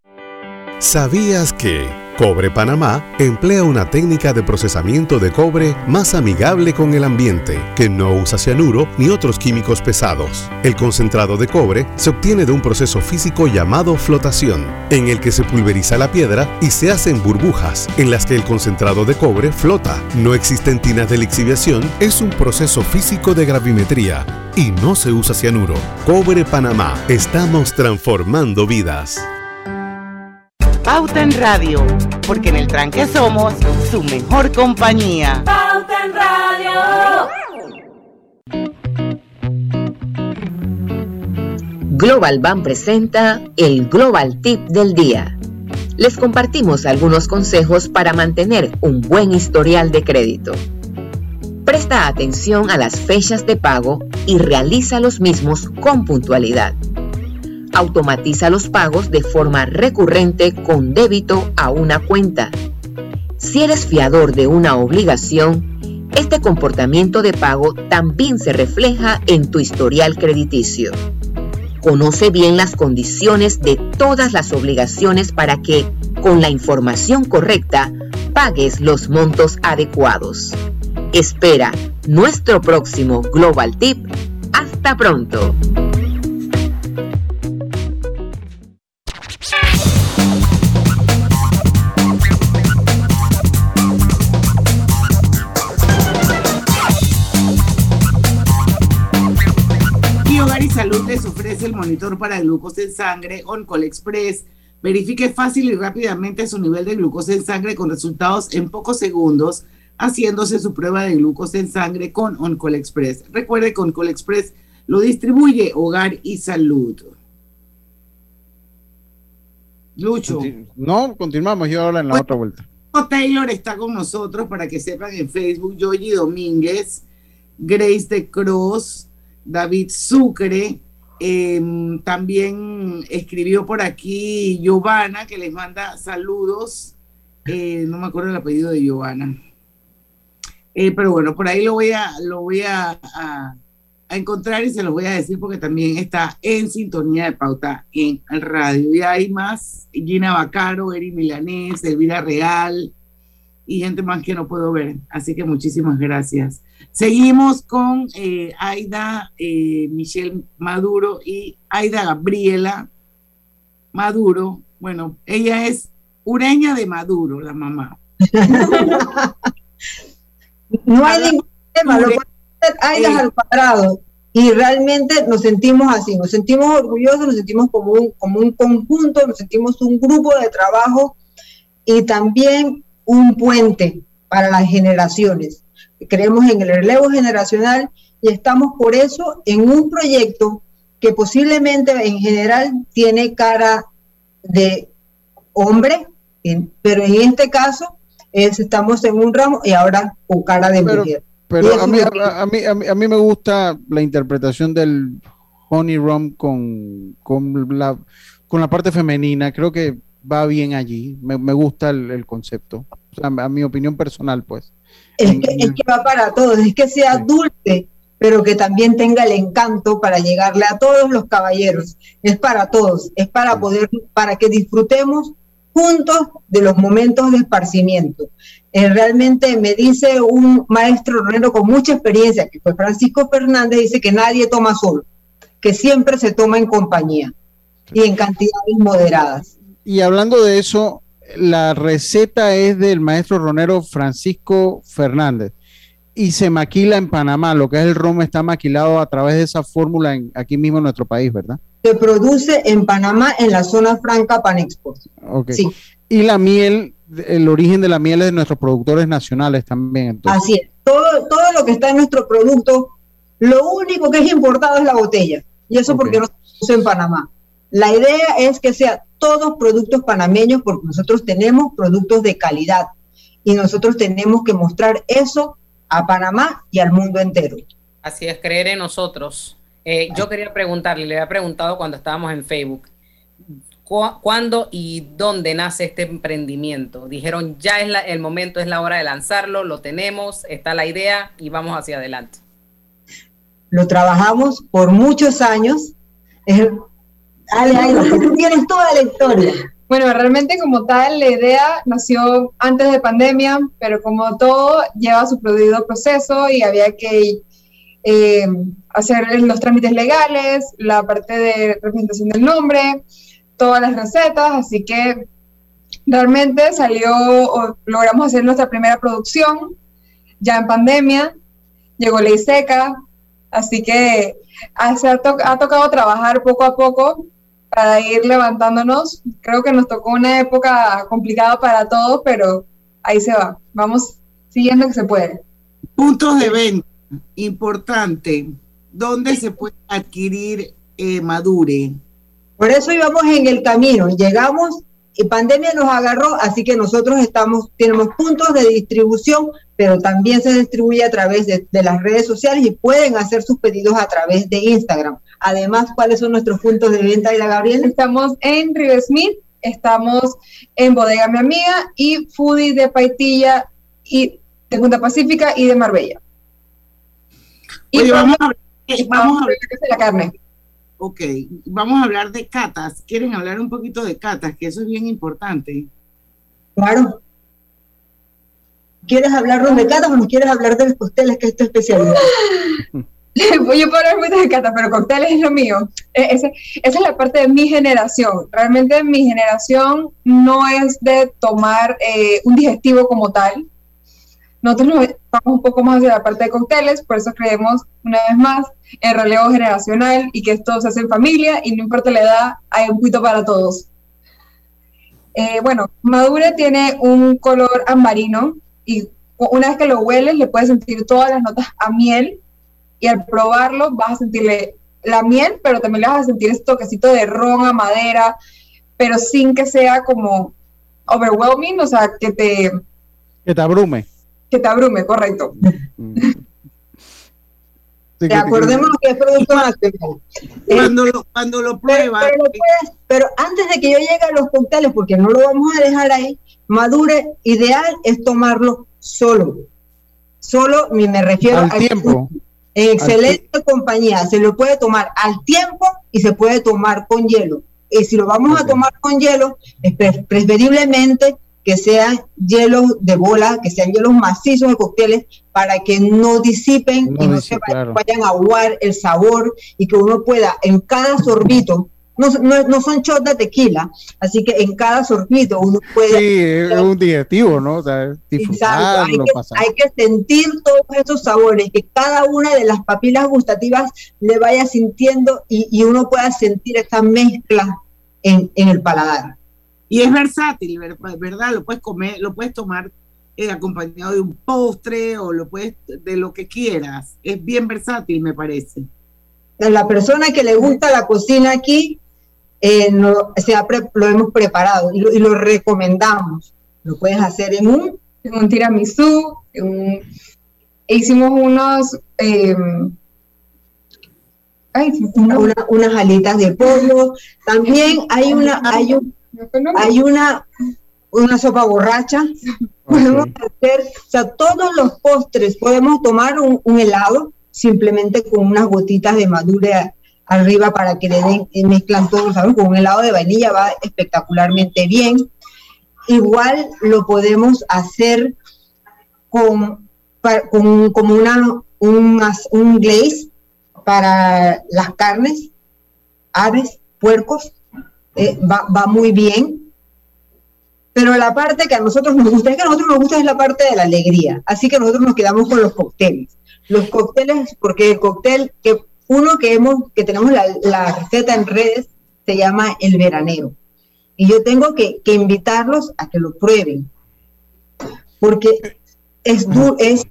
¿Sabías que... Cobre Panamá emplea una técnica de procesamiento de cobre más amigable con el ambiente, que no usa cianuro ni otros químicos pesados. El concentrado de cobre se obtiene de un proceso físico llamado flotación, en el que se pulveriza la piedra y se hacen burbujas en las que el concentrado de cobre flota. No existen tinas de lixiviación, es un proceso físico de gravimetría y no se usa cianuro. Cobre Panamá, estamos transformando vidas. Pauta en Radio, porque en el tranque somos su mejor compañía. Pauta en Radio. Global Bank presenta el Global Tip del Día. Les compartimos algunos consejos para mantener un buen historial de crédito. Presta atención a las fechas de pago y realiza los mismos con puntualidad automatiza los pagos de forma recurrente con débito a una cuenta. Si eres fiador de una obligación, este comportamiento de pago también se refleja en tu historial crediticio. Conoce bien las condiciones de todas las obligaciones para que, con la información correcta, pagues los montos adecuados. Espera nuestro próximo Global Tip. Hasta pronto. Ofrece el monitor para glucosa en sangre OnCall Express. Verifique fácil y rápidamente su nivel de glucosa en sangre con resultados en pocos segundos, haciéndose su prueba de glucosa en sangre con OnCall Express. Recuerde que OnCall Express lo distribuye Hogar y Salud. Lucho. No, continuamos yo ahora en la otra vuelta. Taylor está con nosotros para que sepan en Facebook, Yoyi Domínguez, Grace de Cross, David Sucre. Em, también escribió por aquí Giovanna, que les manda saludos. Eh, no me acuerdo el apellido de Giovanna. Eh, pero bueno, por ahí lo voy, a, lo voy a, a, encontrar y se los voy a decir porque también está en sintonía de pauta en radio. Y hay más, Gina Bacaro, Eri Milanés, Elvira Real y gente más que no puedo ver. Así que muchísimas gracias. Seguimos con eh, Aida eh, Michelle Maduro y Aida Gabriela Maduro. Bueno, ella es ureña de Maduro, la mamá. [LAUGHS] no hay ningún tema, lo Aida al cuadrado. Y realmente nos sentimos así, nos sentimos orgullosos, nos sentimos como un, como un conjunto, nos sentimos un grupo de trabajo y también un puente para las generaciones creemos en el relevo generacional y estamos por eso en un proyecto que posiblemente en general tiene cara de hombre, pero en este caso es, estamos en un ramo y ahora con cara de mujer. Pero a mí, a, mí, a, mí, me gusta la interpretación del Honey Rum con, con, la, con la parte femenina, creo que va bien allí, me, me gusta el, el concepto, a mi opinión personal pues. Es que, va para todos, es que sea dulce, pero que también tenga el encanto para llegarle a todos los caballeros. Es para todos, es para poder, para que disfrutemos juntos de los momentos de esparcimiento. Eh, realmente me dice un maestro ronero con mucha experiencia, que fue Francisco Fernández, dice que nadie toma solo, que siempre se toma en compañía y en cantidades moderadas. Y hablando de eso, la receta es del maestro ronero Francisco Fernández. y se maquila en Panamá. Lo que es el ron está maquilado a través de esa fórmula en, aquí mismo en nuestro país, ¿verdad? Se produce en Panamá en la zona franca Panexport. Ok. Y la miel, el origen de la miel es de nuestros productores nacionales también. Entonces. Así es. Todo, todo lo que está en nuestro producto, lo único que es importado es la botella. Y eso porque no se produce en Panamá. La idea es que sea todos productos panameños porque nosotros tenemos productos de calidad y nosotros tenemos que mostrar eso a Panamá y al mundo entero. Así es, creer en nosotros. Eh, yo quería preguntarle, le había preguntado cuando estábamos en Facebook, ¿cuándo y dónde nace este emprendimiento? Dijeron, ya es el momento, es la hora de lanzarlo, lo tenemos, está la idea y vamos hacia adelante. Lo trabajamos por muchos años. Dale, Ale, tú tienes toda la historia. Bueno, realmente como tal, la idea nació antes de pandemia, pero como todo lleva su debido proceso y había que eh, hacer los trámites legales, la parte de representación del nombre, todas las recetas, así que realmente salió, o logramos hacer nuestra primera producción ya en pandemia, llegó ley seca, así que ha, ha tocado trabajar poco a poco para ir levantándonos. Creo que nos tocó una época complicada para todos, pero ahí se va. Vamos siguiendo que se puede. Puntos de venta, importante. ¿Dónde se puede adquirir eh, Madure? Por eso íbamos en el camino. Llegamos y pandemia nos agarró, así que nosotros estamos, tenemos puntos de distribución, pero también se distribuye a través de, de las redes sociales y pueden hacer sus pedidos a través de Instagram. Además, ¿cuáles son nuestros puntos de venta, la Gabriela? Estamos en River Smith, estamos en Bodega Mi Amiga y Foodie de Paitilla y de Junta Pacífica y de Marbella. y vamos a, vamos a hablar de la carne. Ok, vamos a hablar de catas. ¿Quieren hablar un poquito de catas? Que eso es bien importante. Claro. ¿Quieres hablar de catas o nos quieres hablar de los costeles, que es tu especialidad? [LAUGHS] yo puedo hablar mucho de cata, pero cócteles es lo mío. E, esa, es la parte de mi generación. Realmente mi generación no es de tomar eh, un digestivo como tal. Nosotros nos vamos un poco más hacia la parte de cócteles, por eso creemos una vez más el relevo generacional y que esto se hace en familia y no importa la edad, hay un poquito para todos. Eh, bueno, Madure tiene un color amarino y una vez que lo hueles le puedes sentir todas las notas a miel y al probarlo vas a sentirle la miel, pero también le vas a sentir ese toquecito de ron a madera, pero sin que sea como overwhelming, o sea, que te... Que te abrume. Que te abrume, correcto. [LAUGHS] Sí, Acordemos que es producto nacional. Cuando lo, cuando lo pruebas. Pero, pero, pero, antes de que yo llegue a los cócteles, porque no lo vamos a dejar ahí, madure, ideal es tomarlo solo. Solo, me refiero al tiempo. En excelente compañía, se lo puede tomar al tiempo y se puede tomar con hielo. Y si lo vamos a tomar con hielo, es preferiblemente que sean hielos de bola, que sean hielos macizos de cócteles, para que no disipen No y no se claro. vayan a aguar el sabor y que uno pueda en cada sorbito, no, no, no son shots de tequila, así que en cada sorbito uno puede Sí, es un digestivo, ¿no? O sea, Exacto, hay que, pasar. hay que sentir todos esos sabores, que cada una de las papilas gustativas le vaya sintiendo y, y uno pueda sentir esta mezcla en, en el paladar. Y es versátil, ver- ¿verdad? Lo puedes comer, lo puedes tomar eh, acompañado de un postre o lo puedes de lo que quieras. Es bien versátil, me parece. A la persona que le gusta la cocina aquí, eh, no- se ha pre- lo hemos preparado y lo, y lo recomendamos. Lo puedes hacer en un... En un tiramisú, en un- e hicimos unos... eh, ay, una- una- unas alitas de pollo. También hay una, hay un, hay una, una sopa borracha. Podemos hacer, o sea, todos los postres, podemos tomar un, un helado simplemente con unas gotitas de madure a- arriba para que le den, eh, mezclan sabores. Con un helado de vainilla va espectacularmente bien. Igual lo podemos hacer con, con como una, un glaze para las carnes, aves, puercos, eh, va, va muy bien. Pero la parte que a nosotros nos gusta, es que a nosotros nos gusta es la parte de la alegría. Así que nosotros nos quedamos con los cócteles. Los cócteles, porque el cóctel, que uno que hemos, que tenemos la, la receta en redes, se llama el veranero. Y yo tengo que, que invitarlos a que lo prueben. Porque es, du- es,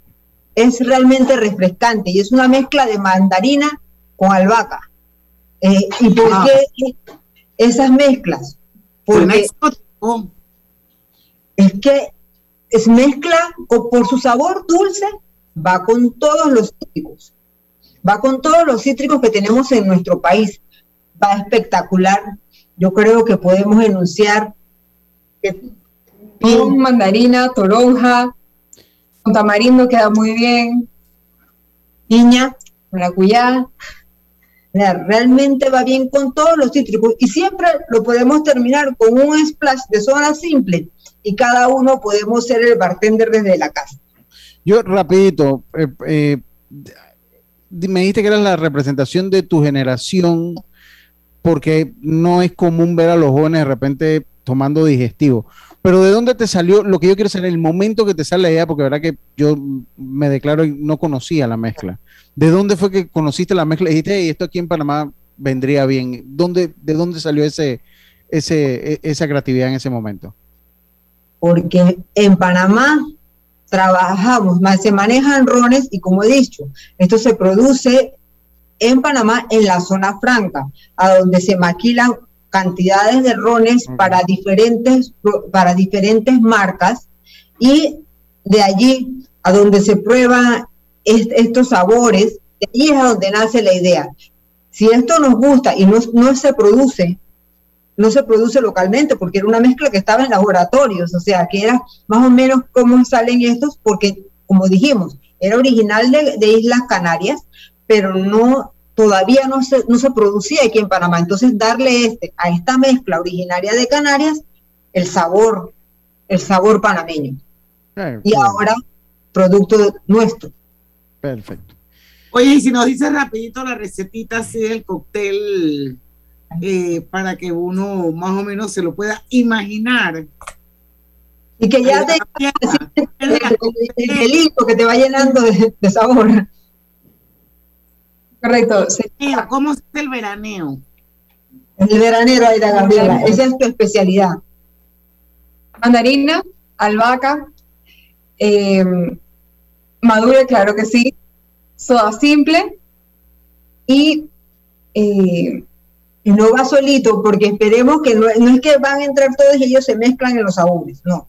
es realmente refrescante y es una mezcla de mandarina con albahaca. Eh, ¿Y por Ah. qué esas mezclas? Porque es que es mezcla co- por su sabor dulce, va con todos los cítricos, va con todos los cítricos que tenemos en nuestro país, va espectacular. Yo creo que podemos enunciar que mandarina, toronja, con tamarindo queda muy bien. Piña. Maracuyá. Mira, realmente va bien con todos los cítricos y siempre lo podemos terminar con un splash de soda simple y cada uno podemos ser el bartender desde la casa. Yo, rapidito, eh, eh, me dijiste que eras la representación de tu generación, porque no es común ver a los jóvenes de repente tomando digestivo. Pero ¿de dónde te salió? Lo que yo quiero saber, el momento que te sale la idea, porque verdad que yo me declaro y no conocía la mezcla. ¿De dónde fue que conociste la mezcla? Dijiste, "Hey, esto aquí en Panamá vendría bien. ¿Dónde, ¿De dónde salió ese, ese, e- esa creatividad en ese momento? porque en Panamá trabajamos, más se manejan rones y como he dicho, esto se produce en Panamá en la zona franca, a donde se maquilan cantidades de rones para diferentes para diferentes marcas y de allí a donde se prueban est- estos sabores, de allí es a donde nace la idea. Si esto nos gusta y no, no se produce no se produce localmente porque era una mezcla que estaba en laboratorios, o sea, que era más o menos cómo salen estos, porque como dijimos, era original de, de Islas Canarias, pero no todavía no se, no se producía aquí en Panamá. Entonces, darle este, a esta mezcla originaria de Canarias el sabor, el sabor panameño. Y ahora, producto nuestro. Perfecto. Oye, y si nos dice rapidito la recetita así del cóctel eh, para que uno más o menos se lo pueda imaginar. Y que ya te el, el que te va llenando de, de sabor. Correcto. ¿Cómo es el veraneo? El veranero, Aida Gabriela, esa es tu especialidad. Mandarina, albahaca, eh, madura, claro que sí, soda simple y eh, y no va solito, porque esperemos que no, no es que van a entrar todos y ellos se mezclan en los sabores, no.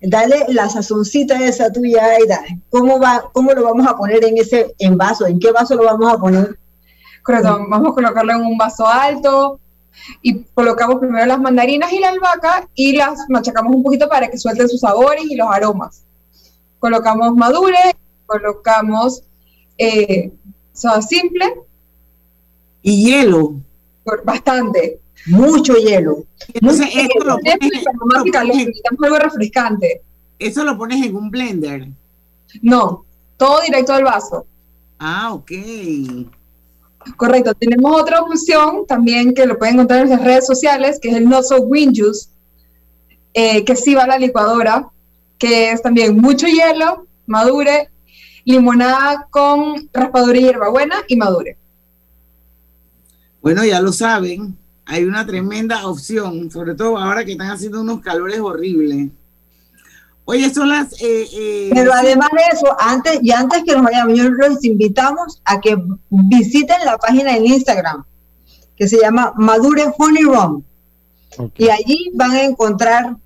Dale la sazoncita esa tuya, Aida. ¿Cómo, va, ¿Cómo lo vamos a poner en ese en vaso? ¿En qué vaso lo vamos a poner? Correcto, vamos a colocarlo en un vaso alto y colocamos primero las mandarinas y la albahaca y las machacamos un poquito para que suelten sus sabores y los aromas. Colocamos madure, colocamos eh, soda simple. Y hielo. Bastante. Mucho hielo. Entonces, Mucho esto lo pones, más calor, necesitamos algo refrescante. eso lo pones en un blender. No, todo directo al vaso. Ah, ok. Correcto. Tenemos otra opción también que lo pueden encontrar en las redes sociales, que es el Not So Green Juice, eh, que sí va a la licuadora, que es también mucho hielo, madure, limonada con raspadura y hierbabuena y madure. Bueno, ya lo saben, hay una tremenda opción, sobre todo ahora que están haciendo unos calores horribles. Oye, son las... eh, eh, Pero además de eso, antes y antes que nos vayamos, yo los invitamos a que visiten la página en Instagram, que se llama Madure Honey Rum. Y allí van a encontrar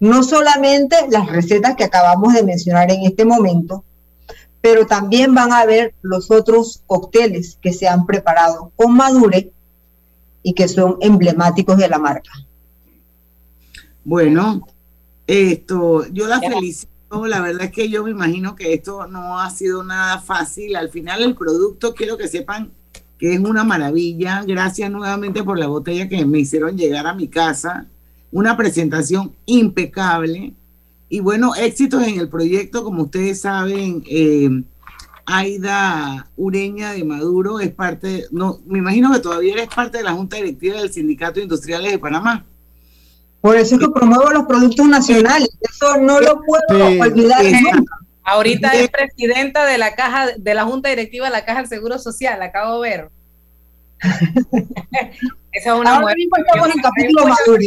no solamente las recetas que acabamos de mencionar en este momento, pero también van a ver los otros cócteles que se han preparado con Madure y que son emblemáticos de la marca. Bueno, esto, yo la felicito. La verdad es que yo me imagino que esto no ha sido nada fácil. Al final el producto, quiero que sepan que es una maravilla. Gracias nuevamente por la botella que me hicieron llegar a mi casa. Una presentación impecable. Y bueno, éxitos en el proyecto, como ustedes saben, eh, Aida Ureña de Maduro es parte, no, me imagino que todavía eres parte de la Junta Directiva del Sindicato de Industriales de Panamá. Por eso es que promuevo los productos nacionales. Eso no lo puedo olvidar nunca. Ahorita es presidenta de la caja, de la Junta Directiva de la Caja del Seguro Social, acabo de ver. [LAUGHS] Esa es una Ahora mismo estamos en capítulo Maduro.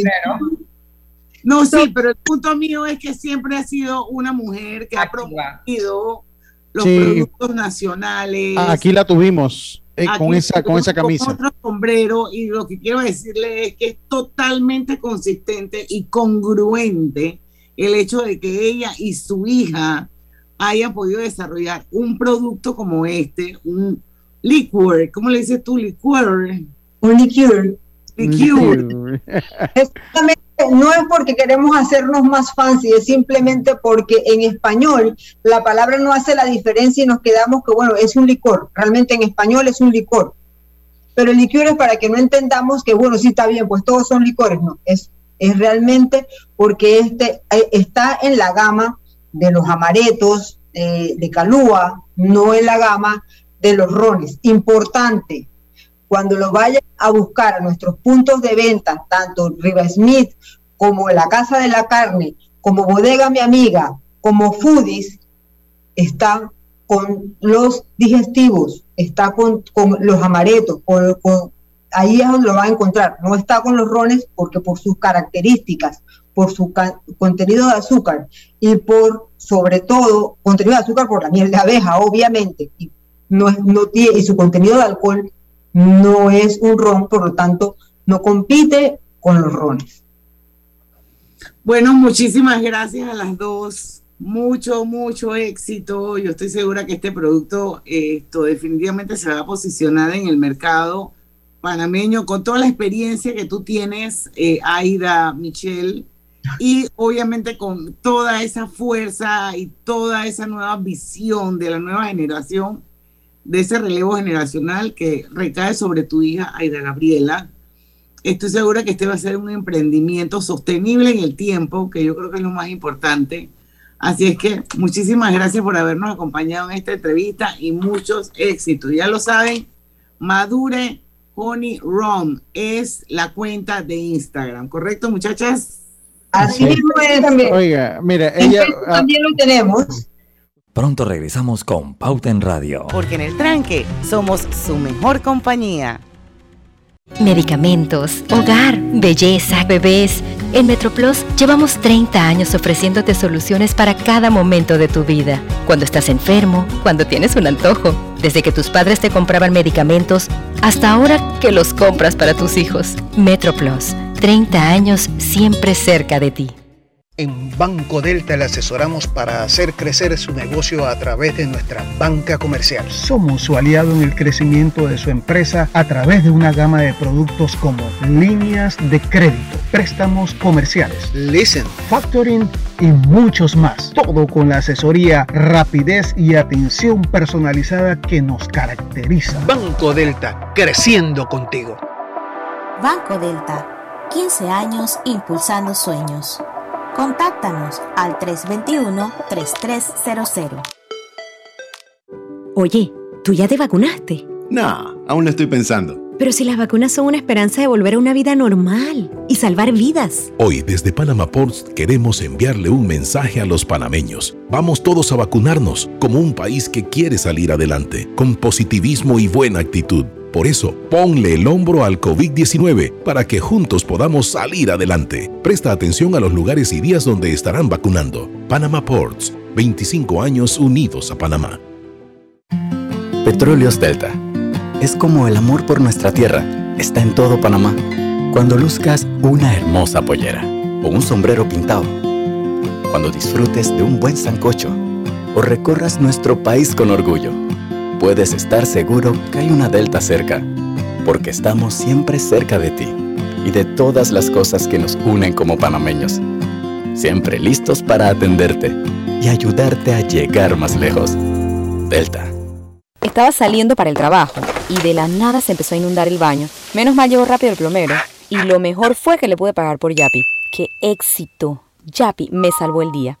No, sí, pero el punto mío es que siempre ha sido una mujer que ha promovido los productos nacionales. Ah, aquí la tuvimos eh, con esa con esa camisa. Con otro sombrero y lo que quiero decirle es que es totalmente consistente y congruente el hecho de que ella y su hija hayan podido desarrollar un producto como este, un liquor, ¿cómo le dices tú? Liquor. Un liquor. Liquor. No es porque queremos hacernos más fancy, es simplemente porque en español la palabra no hace la diferencia y nos quedamos que, bueno, es un licor. Realmente en español es un licor. Pero el licor es para que no entendamos que, bueno, sí está bien, pues todos son licores. No, es, es realmente porque este eh, está en la gama de los amaretos, de Calúa, no en la gama de los rones. Importante, cuando lo vayan a buscar a nuestros puntos de venta, tanto Riva Smith como la Casa de la Carne, como Bodega Mi Amiga, como Foodies, está con los digestivos, está con, los amaretos, ahí es donde lo va a encontrar. No está con los rones porque por sus características, por su contenido de azúcar y por, sobre todo, contenido de azúcar por la miel de abeja, obviamente, y su contenido de alcohol no es un ron, por lo tanto, no compite con los rones. Bueno, muchísimas gracias a las dos. Mucho, mucho éxito. Yo estoy segura que este producto, esto definitivamente se va a posicionar en el mercado panameño con toda la experiencia que tú tienes, eh, Aida, Michelle, y obviamente con toda esa fuerza y toda esa nueva visión de la nueva generación, de ese relevo generacional que recae sobre tu hija Aida Gabriela. Estoy segura que este va a ser un emprendimiento sostenible en el tiempo, que yo creo que es lo más importante. Así es que muchísimas gracias por habernos acompañado en esta entrevista y muchos éxitos. Ya lo saben, Madure Honey Ron es la cuenta de Instagram, ¿correcto, muchachas? Así mismo es también. Oiga, mira, ella ah, también lo tenemos. Pronto regresamos con Pauta en Radio. Porque en el tranque somos su mejor compañía. Medicamentos, hogar, belleza, bebés. En MetroPlus llevamos 30 años ofreciéndote soluciones para cada momento de tu vida. Cuando estás enfermo, cuando tienes un antojo, desde que tus padres te compraban medicamentos hasta ahora que los compras para tus hijos. MetroPlus 30 años siempre cerca de ti. En Banco Delta le asesoramos para hacer crecer su negocio a través de nuestra banca comercial. Somos su aliado en el crecimiento de su empresa a través de una gama de productos como líneas de crédito, préstamos comerciales, listen, factoring y muchos más. Todo con la asesoría, rapidez y atención personalizada que nos caracteriza. Banco Delta, creciendo contigo. Banco Delta 15 años impulsando sueños. Contáctanos al 321-3300. Oye, ¿tú ya te vacunaste? No, aún lo estoy pensando. Pero si las vacunas son una esperanza de volver a una vida normal y salvar vidas. Hoy desde Panama Ports queremos enviarle un mensaje a los panameños. Vamos todos a vacunarnos como un país que quiere salir adelante, con positivismo y buena actitud. Por eso, ponle el hombro al COVID-19 para que juntos podamos salir adelante. Presta atención a los lugares y días donde estarán vacunando. Panama Ports, 25 años unidos a Panamá. Petróleos Delta. Es como el amor por nuestra tierra. Está en todo Panamá. Cuando luzcas una hermosa pollera o un sombrero pintado. Cuando disfrutes de un buen sancocho o recorras nuestro país con orgullo puedes estar seguro que hay una Delta cerca, porque estamos siempre cerca de ti y de todas las cosas que nos unen como panameños. Siempre listos para atenderte y ayudarte a llegar más lejos. Delta. Estaba saliendo para el trabajo y de la nada se empezó a inundar el baño. Menos mal llegó rápido el plomero. Y lo mejor fue que le pude pagar por Yapi. ¡Qué éxito! Yapi me salvó el día.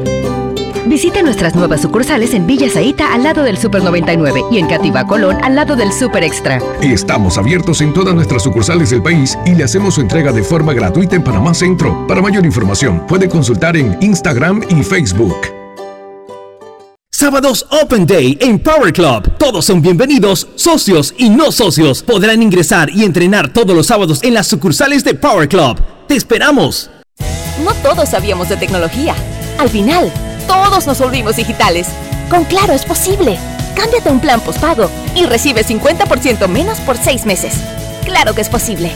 Visite nuestras nuevas sucursales en Villa Zaita al lado del Super 99 y en Cativa Colón al lado del Super Extra. Estamos abiertos en todas nuestras sucursales del país y le hacemos su entrega de forma gratuita en Panamá Centro. Para mayor información, puede consultar en Instagram y Facebook. Sábados Open Day en Power Club. Todos son bienvenidos, socios y no socios. Podrán ingresar y entrenar todos los sábados en las sucursales de Power Club. ¡Te esperamos! No todos sabíamos de tecnología. Al final, todos nos volvimos digitales. Con Claro es posible. Cámbiate a un plan postpago y recibe 50% menos por 6 meses. Claro que es posible.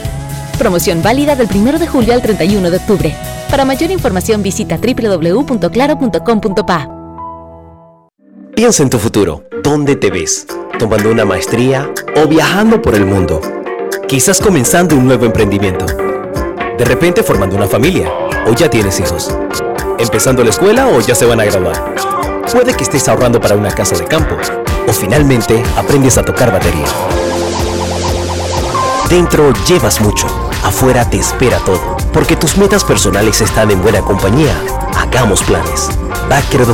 Promoción válida del 1 de julio al 31 de octubre. Para mayor información visita www.claro.com.pa. Piensa en tu futuro. ¿Dónde te ves? ¿Tomando una maestría o viajando por el mundo? Quizás comenzando un nuevo emprendimiento. De repente formando una familia o ya tienes hijos. Empezando la escuela o ya se van a graduar. Puede que estés ahorrando para una casa de campo o finalmente aprendes a tocar batería. Dentro llevas mucho, afuera te espera todo, porque tus metas personales están en buena compañía. Hagamos planes. Backer.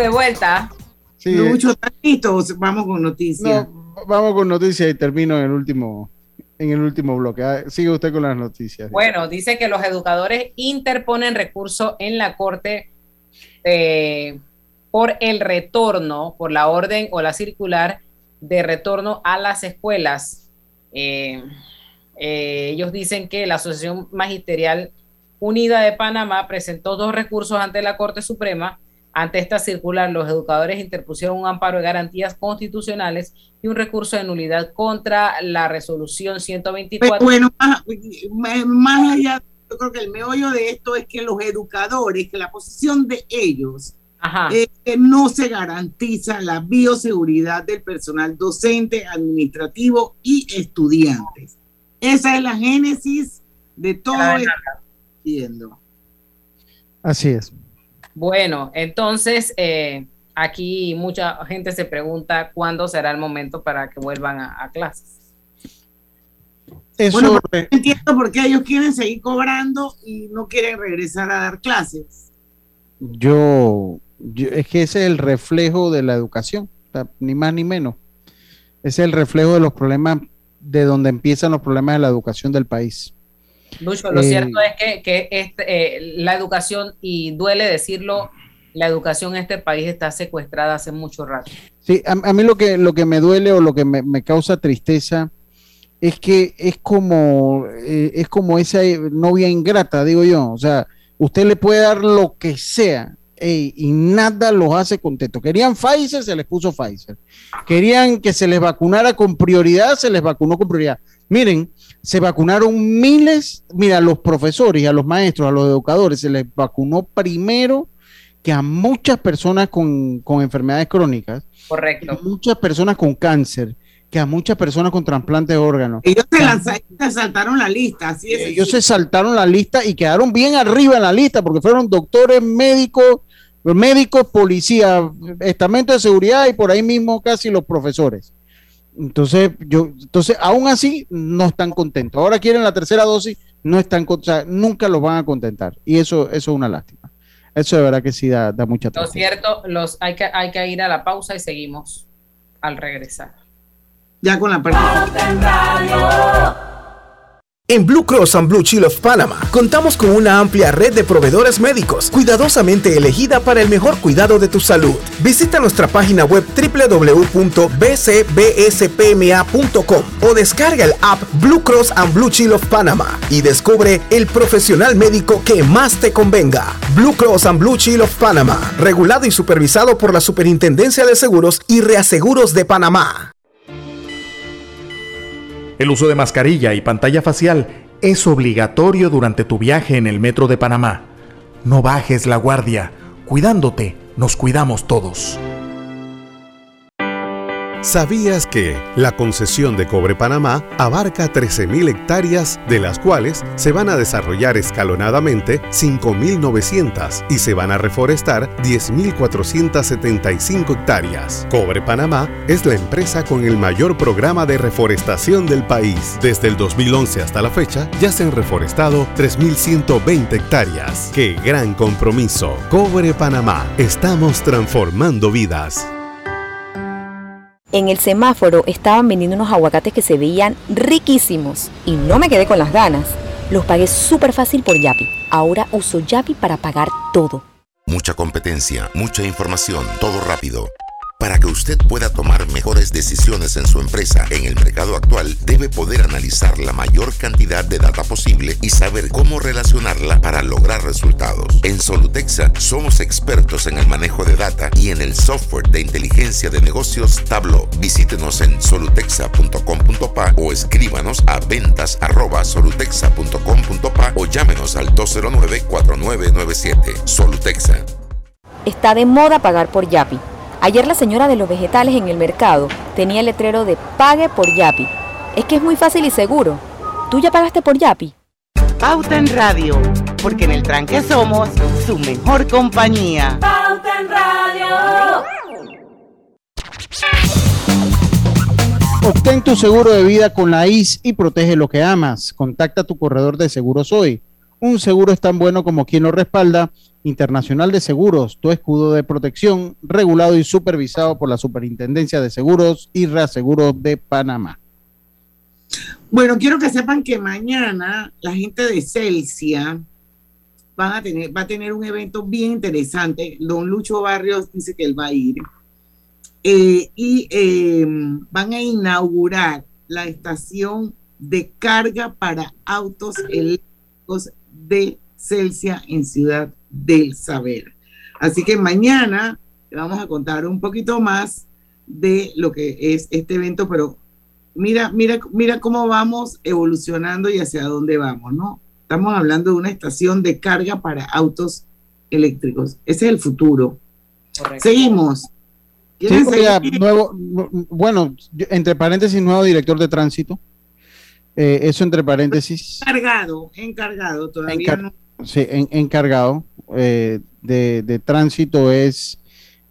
De vuelta. Sí, Lucho, ¿estás listo? Vamos con noticias. No, vamos con noticias y termino en el último, en el último bloque. Ah, Sigue usted con las noticias. Bueno, dice que los educadores interponen recurso en la Corte eh, por el retorno, por la orden o la circular de retorno a las escuelas. Eh, eh, ellos dicen que la Asociación Magisterial Unida de Panamá presentó dos recursos ante la Corte Suprema. Ante esta circular, los educadores interpusieron un amparo de garantías constitucionales y un recurso de nulidad contra la resolución 124. Pero bueno, más, más allá, yo creo que el meollo de esto es que los educadores, que la posición de ellos es que no se garantiza la bioseguridad del personal docente, administrativo y estudiantes. Esa es la génesis de todo esto. Así es. Bueno, entonces eh, aquí mucha gente se pregunta cuándo será el momento para que vuelvan a, a clases. Bueno, pero no entiendo por qué ellos quieren seguir cobrando y no quieren regresar a dar clases. Yo, yo- es que ese es el reflejo de la educación, ni más ni menos. Ese es el reflejo de los problemas, de donde empiezan los problemas de la educación del país. Lucho, lo Eh, cierto es que, que este, eh, la educación, y duele decirlo, la educación en este país está secuestrada hace mucho rato. Sí, a, a mí lo que, lo que me duele o lo que me, me causa tristeza es que es como, eh, es como esa eh, novia ingrata, digo yo. O sea, usted le puede dar lo que sea ey, y nada los hace contentos. Querían Pfizer, se les puso Pfizer. Querían que se les vacunara con prioridad, se les vacunó con prioridad. Miren, se vacunaron miles, mira, a los profesores, y a los maestros, a los educadores, se les vacunó primero que a muchas personas con, con enfermedades crónicas, Correcto. muchas personas con cáncer, que a muchas personas con trasplantes de órganos. Ellos se, lanza- se saltaron la lista, así es. Ellos se saltaron la lista y quedaron bien arriba en la lista porque fueron doctores, médicos, médicos, policías, estamento de seguridad y por ahí mismo casi los profesores. Entonces, yo, entonces, aún así, no están contentos. Ahora quieren la tercera dosis, no están, o sea, nunca los van a contentar. Y eso, eso es una lástima. Eso de verdad que sí da, da mucha Lo tristeza. cierto, los, hay, que, hay que ir a la pausa y seguimos al regresar. Ya con la parte. En Blue Cross and Blue Shield of Panama contamos con una amplia red de proveedores médicos cuidadosamente elegida para el mejor cuidado de tu salud. Visita nuestra página web www.bcbspma.com o descarga el app Blue Cross and Blue Shield of Panama y descubre el profesional médico que más te convenga. Blue Cross and Blue Shield of Panama, regulado y supervisado por la Superintendencia de Seguros y Reaseguros de Panamá. El uso de mascarilla y pantalla facial es obligatorio durante tu viaje en el metro de Panamá. No bajes la guardia. Cuidándote, nos cuidamos todos. ¿Sabías que la concesión de Cobre Panamá abarca 13.000 hectáreas, de las cuales se van a desarrollar escalonadamente 5.900 y se van a reforestar 10.475 hectáreas? Cobre Panamá es la empresa con el mayor programa de reforestación del país. Desde el 2011 hasta la fecha ya se han reforestado 3.120 hectáreas. ¡Qué gran compromiso! Cobre Panamá, estamos transformando vidas. En el semáforo estaban vendiendo unos aguacates que se veían riquísimos y no me quedé con las ganas. Los pagué súper fácil por Yapi. Ahora uso Yapi para pagar todo. Mucha competencia, mucha información, todo rápido. Para que usted pueda tomar mejores decisiones en su empresa en el mercado actual, debe poder analizar la mayor cantidad de data posible y saber cómo relacionarla para lograr resultados. En Solutexa somos expertos en el manejo de data y en el software de inteligencia de negocios Tableau. Visítenos en solutexa.com.pa o escríbanos a ventas@solutexa.com.pa o llámenos al 209-4997. Solutexa. Está de moda pagar por Yapi. Ayer la señora de los vegetales en el mercado tenía el letrero de Pague por Yapi. Es que es muy fácil y seguro. ¿Tú ya pagaste por Yapi? Pauta en Radio, porque en el tranque somos su mejor compañía. Pauta en Radio. Obtén tu seguro de vida con la IS y protege lo que amas. Contacta a tu corredor de seguros hoy. Un seguro es tan bueno como quien lo respalda. Internacional de Seguros, tu escudo de protección, regulado y supervisado por la Superintendencia de Seguros y Reaseguros de Panamá. Bueno, quiero que sepan que mañana la gente de Celsia van a tener, va a tener un evento bien interesante. Don Lucho Barrios dice que él va a ir. Eh, y eh, van a inaugurar la estación de carga para autos eléctricos de Celsia en Ciudad del Saber. Así que mañana le vamos a contar un poquito más de lo que es este evento, pero mira, mira, mira cómo vamos evolucionando y hacia dónde vamos, ¿no? Estamos hablando de una estación de carga para autos eléctricos. Ese es el futuro. Seguimos. Sí, nuevo, nu- bueno, entre paréntesis, nuevo director de tránsito. Eh, eso entre paréntesis. Encargado, encargado, todavía Encar- no. Sí, en- encargado eh, de, de tránsito es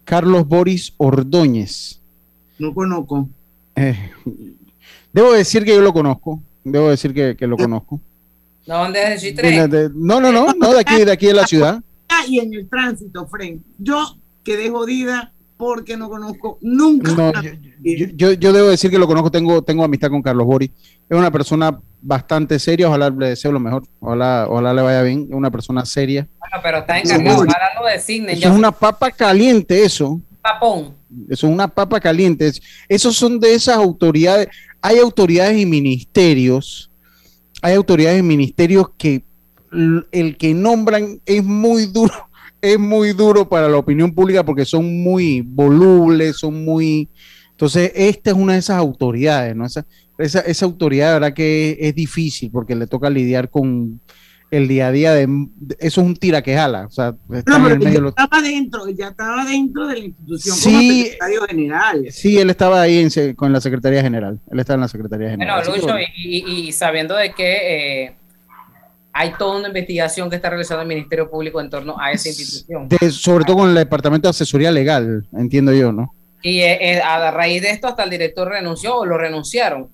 Carlos Boris Ordóñez. No conozco. Eh, debo decir que yo lo conozco. Debo decir que, que lo conozco. ¿De dónde es el De- G3? de- no, no, no, no, de aquí, de aquí de la ciudad. Y en el tránsito, Fren. Yo quedé jodida porque no conozco nunca. No, Yo, yo, yo debo decir que lo conozco, tengo, tengo amistad con Carlos Boris. Es una persona bastante seria, ojalá le deseo lo mejor, ojalá, ojalá le vaya bien. Una persona seria. Bueno, pero está encargado. Ojalá lo designen. Eso Ya es una papa caliente, eso. papón. Eso es una papa caliente. Es- Esos son de esas autoridades. Hay autoridades y ministerios. Hay autoridades y ministerios que el que nombran es muy duro. [LAUGHS] Es muy duro para la opinión pública porque son muy volubles, son muy. Entonces, esta es una de esas autoridades, ¿no? Esa, esa, esa autoridad, de verdad que es, es difícil porque le toca lidiar con el día a día de. de- eso es un tira que jala. O sea, No, en el pero medio ya de los- estaba dentro, ya estaba dentro de la institución Sí. como secretario general. Sí, él estaba ahí en con la Secretaría General. Él estaba en la Secretaría General. Bueno, Lucho, y, y- y sabiendo de que eh, hay toda una investigación que está realizando el Ministerio Público en torno a esa institución. De- sobre todo con el Departamento de Asesoría Legal, entiendo yo, ¿no? Y eh, eh, a raíz de esto hasta el director renunció o lo renunciaron.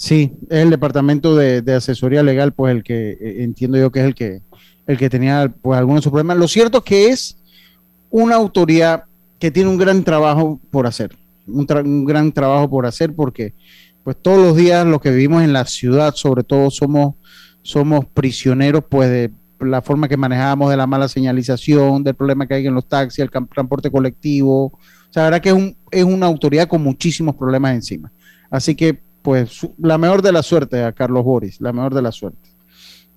Sí, es el Departamento de, de Asesoría Legal, pues el que eh, entiendo yo que es el que, el que tenía pues algunos de sus problemas. Lo cierto es que es una autoridad que tiene un gran trabajo por hacer, un, tra- un gran trabajo por hacer porque pues todos los días los que vivimos en la ciudad, sobre todo somos, somos prisioneros pues de la forma que manejamos de la mala señalización, del problema que hay en los taxis, el transporte colectivo. O sea, la verdad que es, un- es una autoridad con muchísimos problemas encima. Así que, pues, la mejor de la suerte a Carlos Boris, la mejor de la suerte.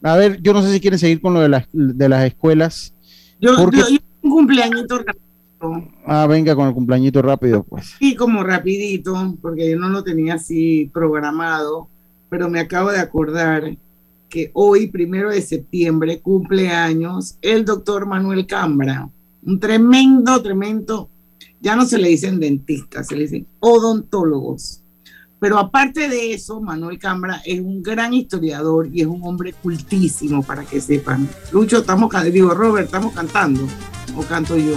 A ver, yo no sé si quieren seguir con lo de las, de las escuelas. Yo, Porque- yo- yo un cumpleañito rápido. Ah, venga con el cumpleañito rápido, pues. Sí, como rapidito, porque yo no lo tenía así programado, pero me acabo de acordar que hoy, primero de septiembre, cumple años el doctor Manuel Cambra, un tremendo, tremendo, ya no se le dicen dentistas, se le dicen odontólogos. Pero aparte de eso, Manuel Cambra es un gran historiador y es un hombre cultísimo, para que sepan. Lucho, estamos, digo, Robert, estamos cantando, o canto yo.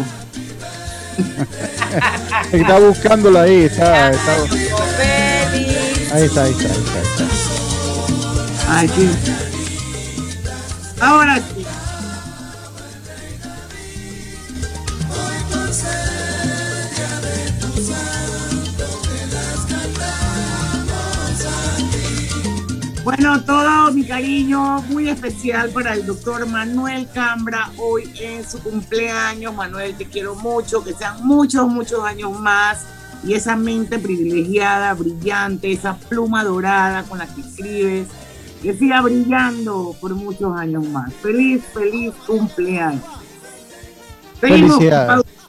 [LAUGHS] Está buscándola ahí, está, está- Ahí está, ahí está, ahí está. ahí está. Ahora sí. Bueno, todo mi cariño muy especial para el doctor Manuel Cambra. Hoy es su cumpleaños. Manuel, te quiero mucho, que sean muchos, muchos años más. Y esa mente privilegiada, brillante, esa pluma dorada con la que escribes, que siga brillando por muchos años más. Feliz, feliz cumpleaños. Seguimos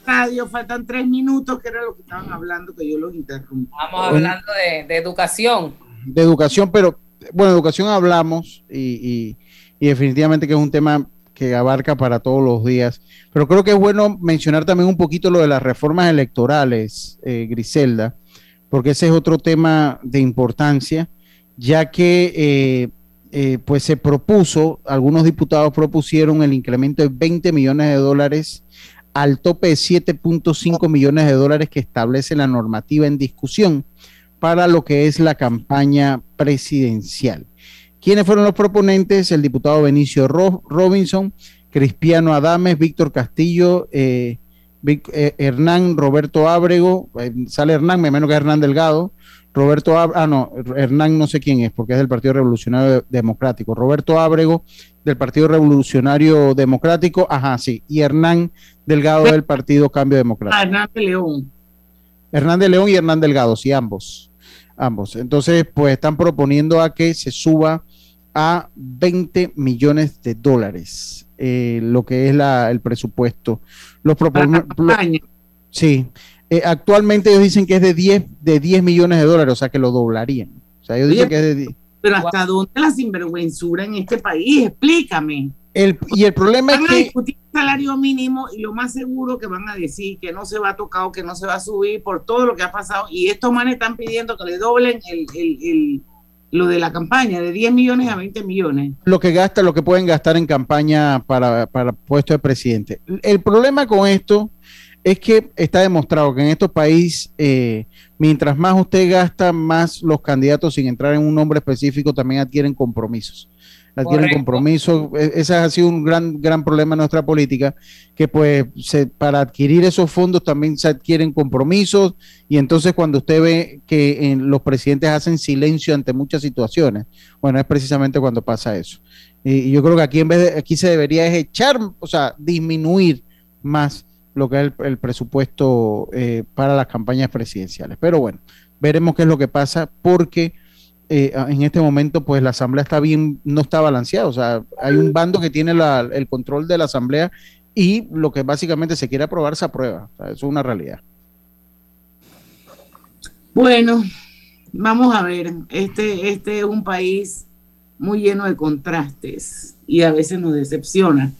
Radio, faltan tres minutos, que era lo que estaban hablando, que yo los interrumpí. Estamos hablando de, de educación. de educación, pero bueno, educación hablamos y, definitivamente que es un tema que abarca para todos los días. Pero creo que es bueno mencionar también un poquito lo de las reformas electorales, eh, Griselda, porque ese es otro tema de importancia, ya que eh, eh, pues se propuso, algunos diputados propusieron el incremento de 20 millones de dólares al tope de 7.5 millones de dólares que establece la normativa en discusión para lo que es la campaña presidencial. ¿Quiénes fueron los proponentes? El diputado Benicio Ro- Robinson, Cristiano Adames, Víctor Castillo, eh, Vic- eh, Hernán Roberto Ábrego, eh, sale Hernán, me menos que Hernán Delgado, Roberto Ábrego, ah no, Hernán no sé quién es, porque es del Partido Revolucionario Democrático, Roberto Ábrego del Partido Revolucionario Democrático, ajá, sí, y Hernán Delgado del Partido Cambio Democrático. Ah, Hernández León. Hernández León y Hernán Delgado, sí, ambos. Ambos. Entonces, pues están proponiendo a que se suba a 20 millones de dólares, eh, lo que es la, el presupuesto. Los proponen. Sí. Eh, actualmente ellos dicen que es de 10, de 10 millones de dólares, o sea que lo doblarían. O sea, ellos dicen que es de 10. Pero ¿hasta dónde la sinvergüenzura en este país? Explícame. El, y el problema es Van a que discutir salario mínimo y lo más seguro que van a decir que no se va a tocar o que no se va a subir por todo lo que ha pasado. Y estos manes están pidiendo que le doblen el, el- el- lo de la campaña de 10 millones a 20 millones. lo que gasta, lo que pueden gastar en campaña para, para puesto de presidente. El problema con esto es que está demostrado que en estos países, eh, mientras más usted gasta, más los candidatos, sin entrar en un nombre específico, también adquieren compromisos. Adquieren Correcto. compromisos. E- Ese ha sido un gran, gran problema en nuestra política, que pues se- para adquirir esos fondos también se adquieren compromisos y entonces cuando usted ve que en los presidentes hacen silencio ante muchas situaciones, bueno, es precisamente cuando pasa eso. Y, y yo creo que aquí en vez de, aquí se debería echar, o sea, disminuir más lo que es el, el presupuesto eh, para las campañas presidenciales. Pero bueno, veremos qué es lo que pasa porque eh, en este momento pues la asamblea está bien, no está balanceada, o sea, hay un bando que tiene el control de la asamblea y lo que básicamente se quiere aprobar se aprueba, eso es una realidad. Bueno, vamos a ver, este, este es un país muy lleno de contrastes y a veces nos decepciona.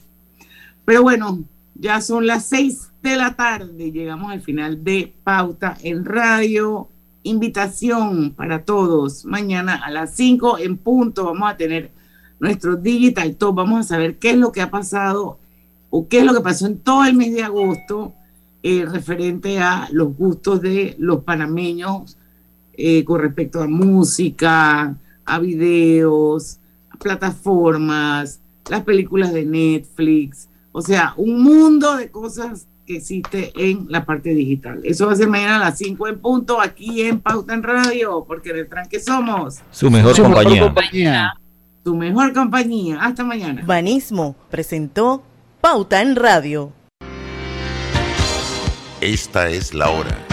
Pero bueno, ya son las seis de la tarde, llegamos al final de Pauta en Radio. Invitación para todos, mañana a las 5 en punto vamos a tener nuestro Digital Top, vamos a saber qué es lo que ha pasado o qué es lo que pasó en todo el mes de agosto eh, referente a los gustos de los panameños eh, con respecto a música, a videos, plataformas, las películas de Netflix, o sea, un mundo de cosas existe en la parte digital. Eso va a ser mañana a las 5 en punto aquí en Pauta en Radio, porque en el tranque somos Su mejor Su mejor compañía. compañía. Tu mejor compañía. Hasta mañana. Banismo presentó Pauta en Radio. Esta es la hora.